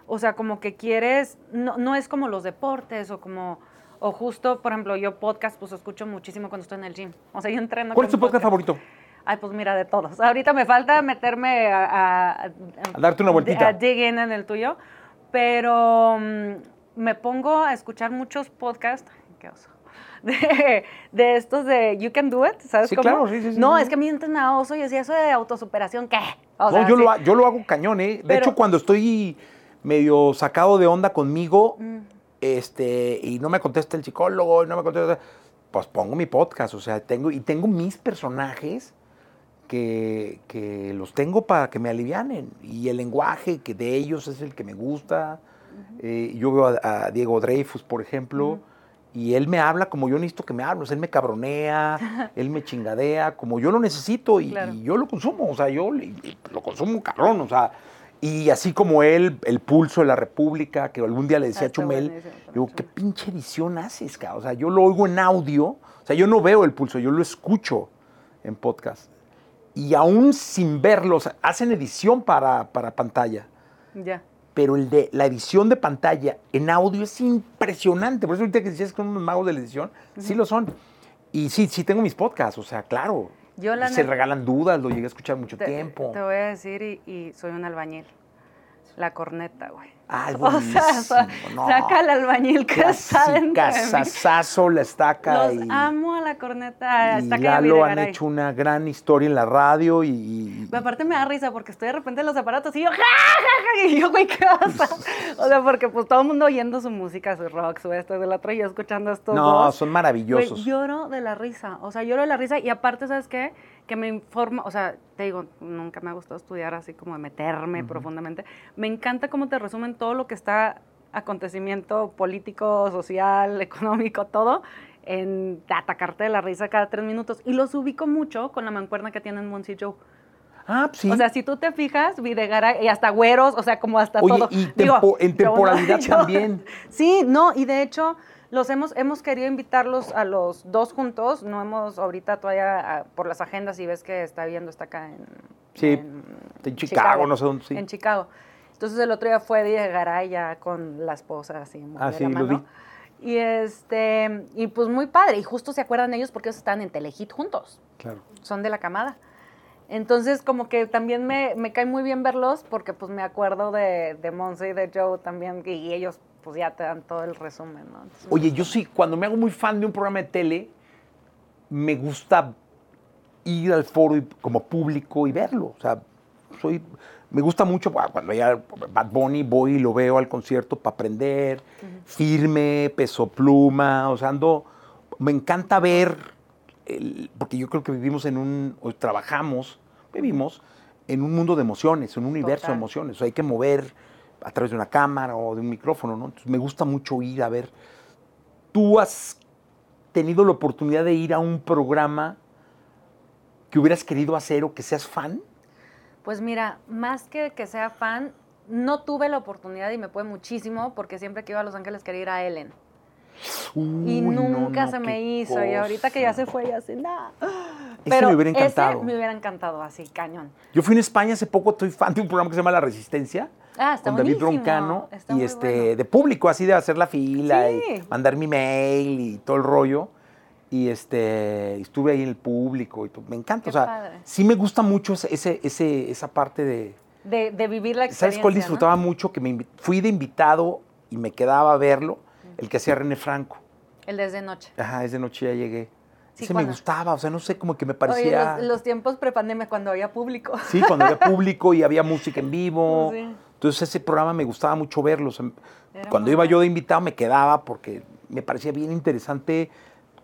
o sea, como que quieres, no, no es como los deportes o como, o justo, por ejemplo, yo podcast, pues escucho muchísimo cuando estoy en el gym. O sea, yo entreno. ¿Cuál es tu podcast favorito? Ay, pues mira, de todos. Ahorita me falta meterme a... A, darte una vueltita. A dig in en el tuyo. Pero mm, me pongo a escuchar muchos podcasts. Qué oso. De, de, estos de You Can Do It, ¿sabes sí, cómo? Claro, sí, sí, no, es que a mí antes me da oso y decía eso de autosuperación, ¿qué? no, yo, lo, yo lo hago cañón, ¿eh? De hecho, cuando estoy medio sacado de onda conmigo, mm. este, y no me contesta el psicólogo, y no me contesta, pues pongo mi podcast, o sea, tengo, y tengo mis personajes que, los tengo para que me alivianen. Y el lenguaje que de ellos es el que me gusta. Eh, yo veo a, Diego Dreyfus, por ejemplo, y él me habla como yo necesito que me hable. él me cabronea, él me chingadea, como yo lo necesito y, yo lo consumo. O sea, yo lo consumo cabrón. O sea, y así como él, el pulso de la República, que algún día le decía a ah, Chumel, digo, ¿qué pinche edición haces, O sea, yo lo oigo en audio, o sea, yo no veo el pulso, yo lo escucho en podcast y aún sin verlos, hacen edición para, pantalla. Ya. Pero el de la edición de pantalla en audio es impresionante. Por eso ahorita que decías que son unos magos de la edición, sí lo son. Y sí, sí tengo mis podcasts, o sea, claro. Yo se regalan dudas, lo llegué a escuchar mucho tiempo. Te voy a decir, y, y soy un albañil. La corneta, güey. Ay, o sea, saca al albañil que está dentro Casazazo, la estaca. Los amo a la corneta. Y Lalo han hecho una gran historia en la radio y, Aparte me da risa porque estoy de repente en los aparatos y yo, ¡ja, ja, Y yo, güey, ¿qué pasa? o sea, porque pues todo el mundo oyendo su música, su rock, su esto, del otro, y yo escuchando esto. No, son maravillosos. Güey, lloro de la risa. O sea, lloro de la risa y aparte, ¿sabes qué? Que me informa, o sea, te digo, nunca me ha gustado estudiar así como de meterme profundamente. Me encanta cómo te resumen todo lo que está acontecimiento político, social, económico, todo, en atacarte de la risa cada tres minutos. Y los ubico mucho con la mancuerna que tienen Monsi Joe. Ah, sí. O sea, si tú te fijas, Videgaray, y hasta güeros, o sea, como hasta todo. Y en temporalidad también. Sí, no, y de hecho, los hemos, hemos querido invitarlos a los dos juntos. No hemos ahorita todavía ah, por las agendas y ves que está viendo, está acá en, sí, en, Chicago, no sé dónde. Sí. En Chicago. Entonces el otro día fue de Garay ya con la esposa así. Ah, sí, lo vi. Y este, y pues muy padre. Y justo se acuerdan ellos porque ellos están en Telehit juntos. Claro. Son de la camada. Entonces, como que también me, me cae muy bien verlos porque pues me acuerdo de, de Monse y de Joe también, y ellos pues ya te dan todo el resumen, ¿no? Oye, yo sí, cuando me hago muy fan de un programa de tele, me gusta ir al foro como público y verlo. O sea, soy, me gusta mucho ah, cuando ya Bad Bunny voy y lo veo al concierto para aprender, firme, peso pluma, o sea, ando, me encanta ver, porque yo creo que vivimos en un, o trabajamos, vivimos en un mundo de emociones, en un universo de emociones, o sea, hay que mover a través de una cámara o de un micrófono, ¿no? Entonces me gusta mucho ir a ver. ¿Tú has tenido la oportunidad de ir a un programa que hubieras querido hacer o que seas fan? Pues mira, más que que sea fan, no tuve la oportunidad y me puede muchísimo porque siempre que iba a Los Ángeles quería ir a Ellen. Y nunca se me hizo. Y ahorita que ya se fue, ya se nada. Pero me hubiera encantado. Ese me hubiera encantado, así, cañón. Yo fui en España hace poco, estoy fan de un programa que se llama La Resistencia. Ah, está con David Roncano y este de público así de hacer la fila y mandar mi mail y todo el rollo Y este, estuve ahí en el público y todo. Me encanta. Qué o sea, padre. sí me gusta mucho ese, ese, ese- esa parte de. De, de vivir la experiencia. ¿Sabes cuál ¿no? disfrutaba mucho? Que me fui de invitado y me quedaba a verlo, el que hacía René Franco. El desde noche. Ajá, ese noche ya llegué. Sí, Ese me gustaba, o sea, no sé, como que me Oye, parecía. los, los tiempos prepandemia cuando había público. Sí, cuando había público y había música en vivo. Sí. Entonces ese programa me gustaba mucho verlo. o sea, Era cuando iba yo de invitado me quedaba porque me parecía bien interesante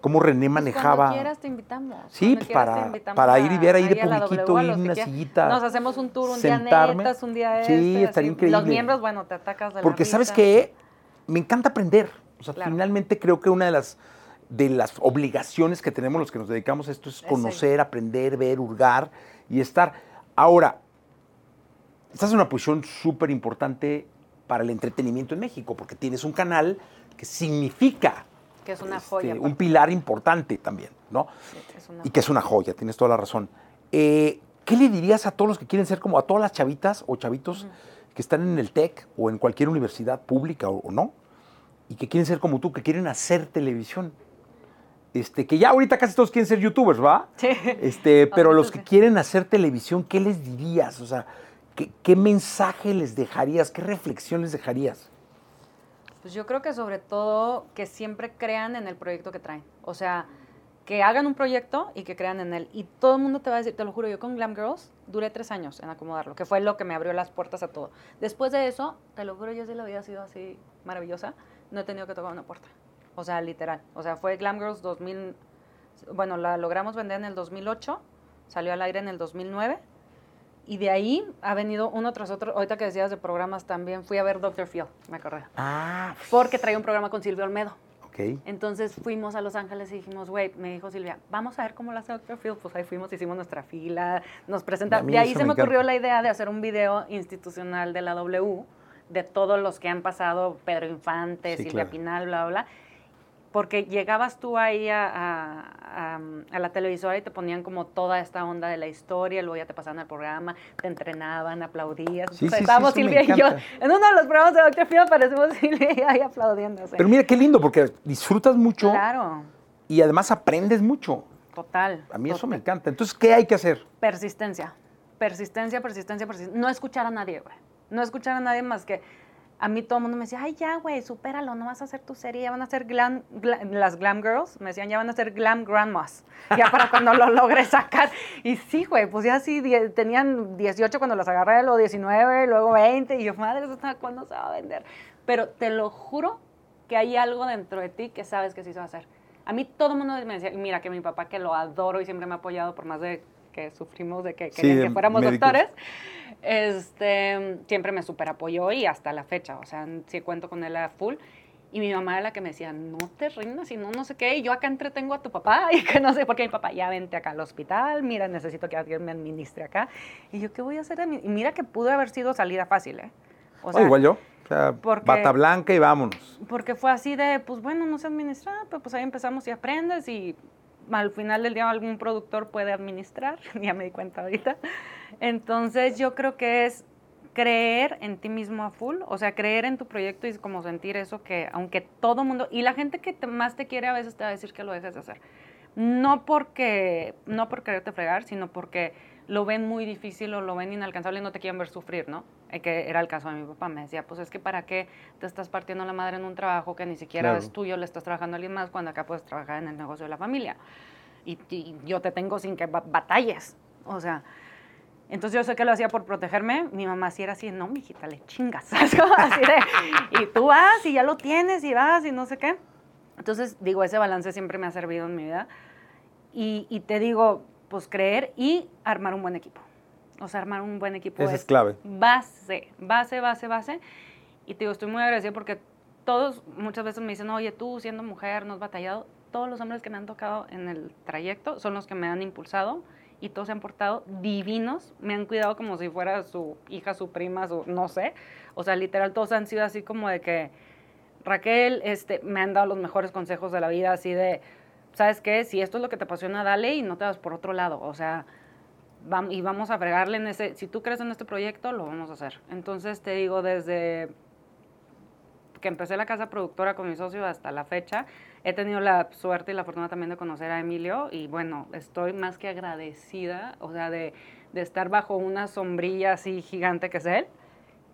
cómo René Pues manejaba. Cuando quieras te invitamos. Sí, quieras para- te invitamos para ir y ver ahí de publiquito, ir una sillita, Nos hacemos un tour un sentarme. día netas, un día Sí, este. estaría así. increíble. Los miembros, bueno, te atacas de la Porque sabes qué, me encanta aprender. O sea, Claro. finalmente creo que una de las de las obligaciones que tenemos los que nos dedicamos a esto es conocer, aprender, ver, hurgar y estar. Ahora, estás en una posición súper importante para el entretenimiento en México, porque tienes un canal que significa Que es una este, joya. un pilar importante también, ¿no? Y que es una joya, tienes toda la razón. Eh, ¿Qué le dirías a todos los que quieren ser como a todas las chavitas o chavitos que están en el TEC o en cualquier universidad pública o, o no? Y que quieren ser como tú, que quieren hacer televisión. Este, que ya ahorita casi todos quieren ser youtubers, ¿va? Sí. Este, pero los que quieren hacer televisión, ¿qué les dirías? O sea, ¿qué, qué mensaje les dejarías? ¿Qué reflexión les dejarías? Pues yo creo que sobre todo que siempre crean en el proyecto que traen. O sea, que hagan un proyecto y que crean en él. Y todo el mundo te va a decir, te lo juro, yo con Glam Girls duré tres años en acomodarlo, que fue lo que me abrió las puertas a todo. Después de eso, te lo juro, yo sí la vida ha sido así maravillosa, no he tenido que tocar una puerta. O sea, literal. O sea, fue Glam Girls 2000, bueno, la logramos vender en el 2008, salió al aire en el 2009. Y de ahí ha venido uno tras otro. Ahorita que decías de programas también, fui a ver Dr. Phil, me acordé Ah, porque traía un programa con Silvio Olmedo. ok. Entonces fuimos a Los Ángeles y dijimos, güey, me dijo Silvia, vamos a ver cómo lo hace Dr. Phil. Pues ahí fuimos, hicimos nuestra fila, nos mí De ahí se me me ocurrió la idea de hacer un video institucional de la W, de todos los que han pasado, Pedro Infante, Sí, Silvia claro. Pinal, bla, bla, bla. Porque llegabas tú ahí a, a- a- a la televisora y te ponían como toda esta onda de la historia, luego ya te pasaban al programa, te entrenaban, aplaudías. Sí, O sea, sí, estábamos Silvia y yo. En uno de los programas de Dr. Phil aparecemos Silvia y ahí sea. Pero mira qué lindo, porque disfrutas mucho Claro, y además aprendes mucho. total. A mí eso me encanta. Entonces, ¿qué hay que hacer? Persistencia. Persistencia, persistencia, persistencia. No escuchar a nadie, güey. No escuchar a nadie más que. A mí todo el mundo me decía, ay, ya, güey, supéralo, no vas a hacer tu serie, ya van a ser glam, gla- las glam girls, me decían, ya van a ser glam grandmas, ya para cuando lo logre sacar. Y sí, güey, pues ya sí, die- tenían 18 cuando las agarré, luego 19, luego 20, y yo, madre, ¿esto hasta ¿cuándo se va a vender? Pero te lo juro que hay algo dentro de ti que sabes que sí se va a hacer. A mí todo el mundo me decía, mira que mi papá que lo adoro y siempre me ha apoyado por más de que sufrimos de que Sí, querían de que fuéramos médicos. doctores, este, siempre me super apoyó y hasta la fecha, o sea, sí cuento con él a full. Y mi mamá era la que me decía, no te rindas y no, no sé qué. Y yo acá entretengo a tu papá y que no sé por qué mi papá, ya vente acá al hospital, mira, necesito que alguien me administre acá. Y yo, ¿qué voy a hacer? de mi-?" Y mira que pudo haber sido salida fácil, ¿eh? O Oh, igual yo. O sea, porque- bata blanca y vámonos. porque fue así de, pues bueno, no sé administrar, pero pues ahí empezamos y aprendes y al final del día algún productor puede administrar, ya me di cuenta ahorita. Entonces yo creo que es creer en ti mismo a full, o sea, creer en tu proyecto y como sentir eso que aunque todo mundo, y la gente que más te quiere a veces te va a decir que lo dejes de hacer. No porque, no por quererte fregar, sino porque lo ven muy difícil o lo ven inalcanzable y no te quieren ver sufrir, ¿no? Eh, que era el caso de mi papá. Me decía, pues es que para qué te estás partiendo la madre en un trabajo que ni siquiera Claro. es tuyo, le estás trabajando a alguien más cuando acá puedes trabajar en el negocio de la familia. Y, y yo te tengo sin que ba- batalles. O sea, entonces yo sé que lo hacía por protegerme. Mi mamá sí era así, no, mijita, le chingas. Así de, y tú vas y ya lo tienes y vas y no sé qué. Entonces, digo, ese balance siempre me ha servido en mi vida. Y, y te digo, pues creer y armar un buen equipo. O sea, armar un buen equipo Esa es clave. Base, base, base, base. Y te digo, estoy muy agradecida porque todos muchas veces me dicen, oye, tú siendo mujer, no has batallado. Todos los hombres que me han tocado en el trayecto son los que me han impulsado y todos se han portado divinos. Me han cuidado como si fuera su hija, su prima, su, no sé. O sea, literal, todos han sido así como de que, Raquel, este, me han dado los mejores consejos de la vida, así de, ¿sabes qué? Si esto es lo que te apasiona, dale y no te vas por otro lado. O sea, vam- y vamos a fregarle en ese, si tú crees en este proyecto, lo vamos a hacer. Entonces te digo, desde que empecé la casa productora con mi socio hasta la fecha, he tenido la suerte y la fortuna también de conocer a Emilio y bueno, estoy más que agradecida, o sea, de estar bajo una sombrilla así gigante que es él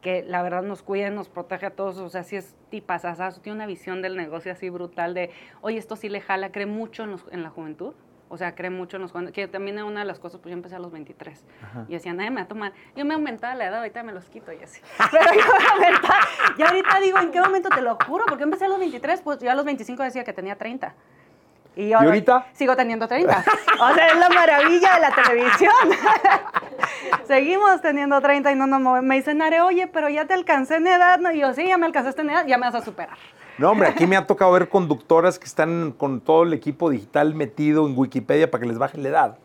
que la verdad nos cuida, nos protege a todos, o sea, si es tipazazazo, tiene una visión del negocio así brutal de, oye, esto sí le jala, cree mucho en, en la juventud, o sea, cree mucho en los jóvenes, que también es una de las cosas, pues yo empecé a los 23, y decía, nadie me va a tomar, yo me aumentaba la edad, ahorita me los quito y así, pero yo me aumentaba, y ahorita digo, ¿en qué momento te lo juro? Porque empecé a los 23, pues yo a los 25 decía que tenía 30. Y, yo, ahorita? Sigo teniendo 30. O sea, es la maravilla de la televisión. Seguimos teniendo 30 y no nos movemos. Me dicen, Are, oye, pero ya te alcancé en edad. Y yo, sí, ya me alcanzaste en edad, ya me vas a superar. No, hombre, aquí me ha tocado ver conductoras que están con todo el equipo digital metido en Wikipedia para que les bajen la edad.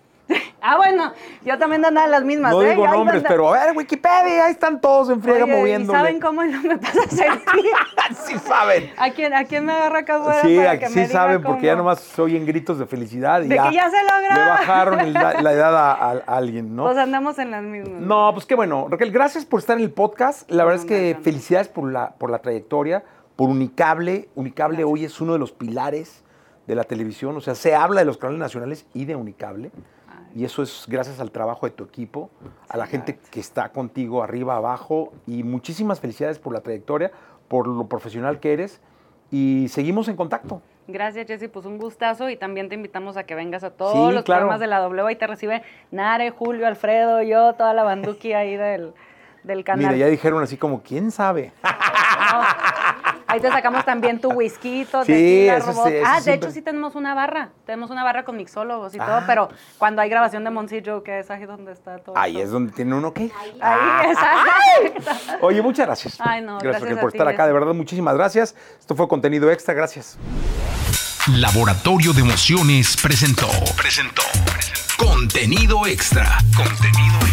Ah, bueno, yo también andaba en las mismas. No ¿eh? digo nombres, pero a ver, Wikipedia, ahí están todos en friega Oye, ¿y moviéndole. ¿Saben cómo no me pasa a sentir? sí saben. ¿A quién, ¿A quién me agarra acá afuera Sí, para que sí me diga saben porque ya cómo? nomás oyen gritos de felicidad y De que ya se logró. Le bajaron el- la, la edad a, a- a alguien, ¿no? Pues andamos en las mismas. No, pues qué bueno. Raquel, gracias por estar en el podcast. La verdad es No, que no, felicidades por la, por la trayectoria, por Unicable. Unicable hoy es uno de los pilares de la televisión. O sea, se habla de los canales nacionales y de Unicable. Y eso es gracias al trabajo de tu equipo, a la gente que está contigo arriba, abajo. Y muchísimas felicidades por la trayectoria, por lo profesional que eres. Y seguimos en contacto. Gracias, Jessy. Pues un gustazo y también te invitamos a que vengas a todos Sí, los claro. programas de la W y te recibe Nare, Julio, Alfredo, yo, toda la banduki ahí del, del canal. Mira, ya dijeron así como, ¿quién sabe? No. Ahí te sacamos también tu whisky, Sí, tequila, eso robot. sí, eso ah, de siempre. hecho sí tenemos una barra. Tenemos una barra con mixólogos y todo, Ah. pero cuando hay grabación de Moncillo, que es ahí donde está todo. Ahí es donde tiene uno que. Ahí, exacto. Oye, muchas gracias. Ay, no, gracias a por ti, estar acá. De verdad, muchísimas gracias. Esto fue contenido extra. Gracias. Laboratorio de Emociones presentó. Presentó. Contenido extra. Contenido extra.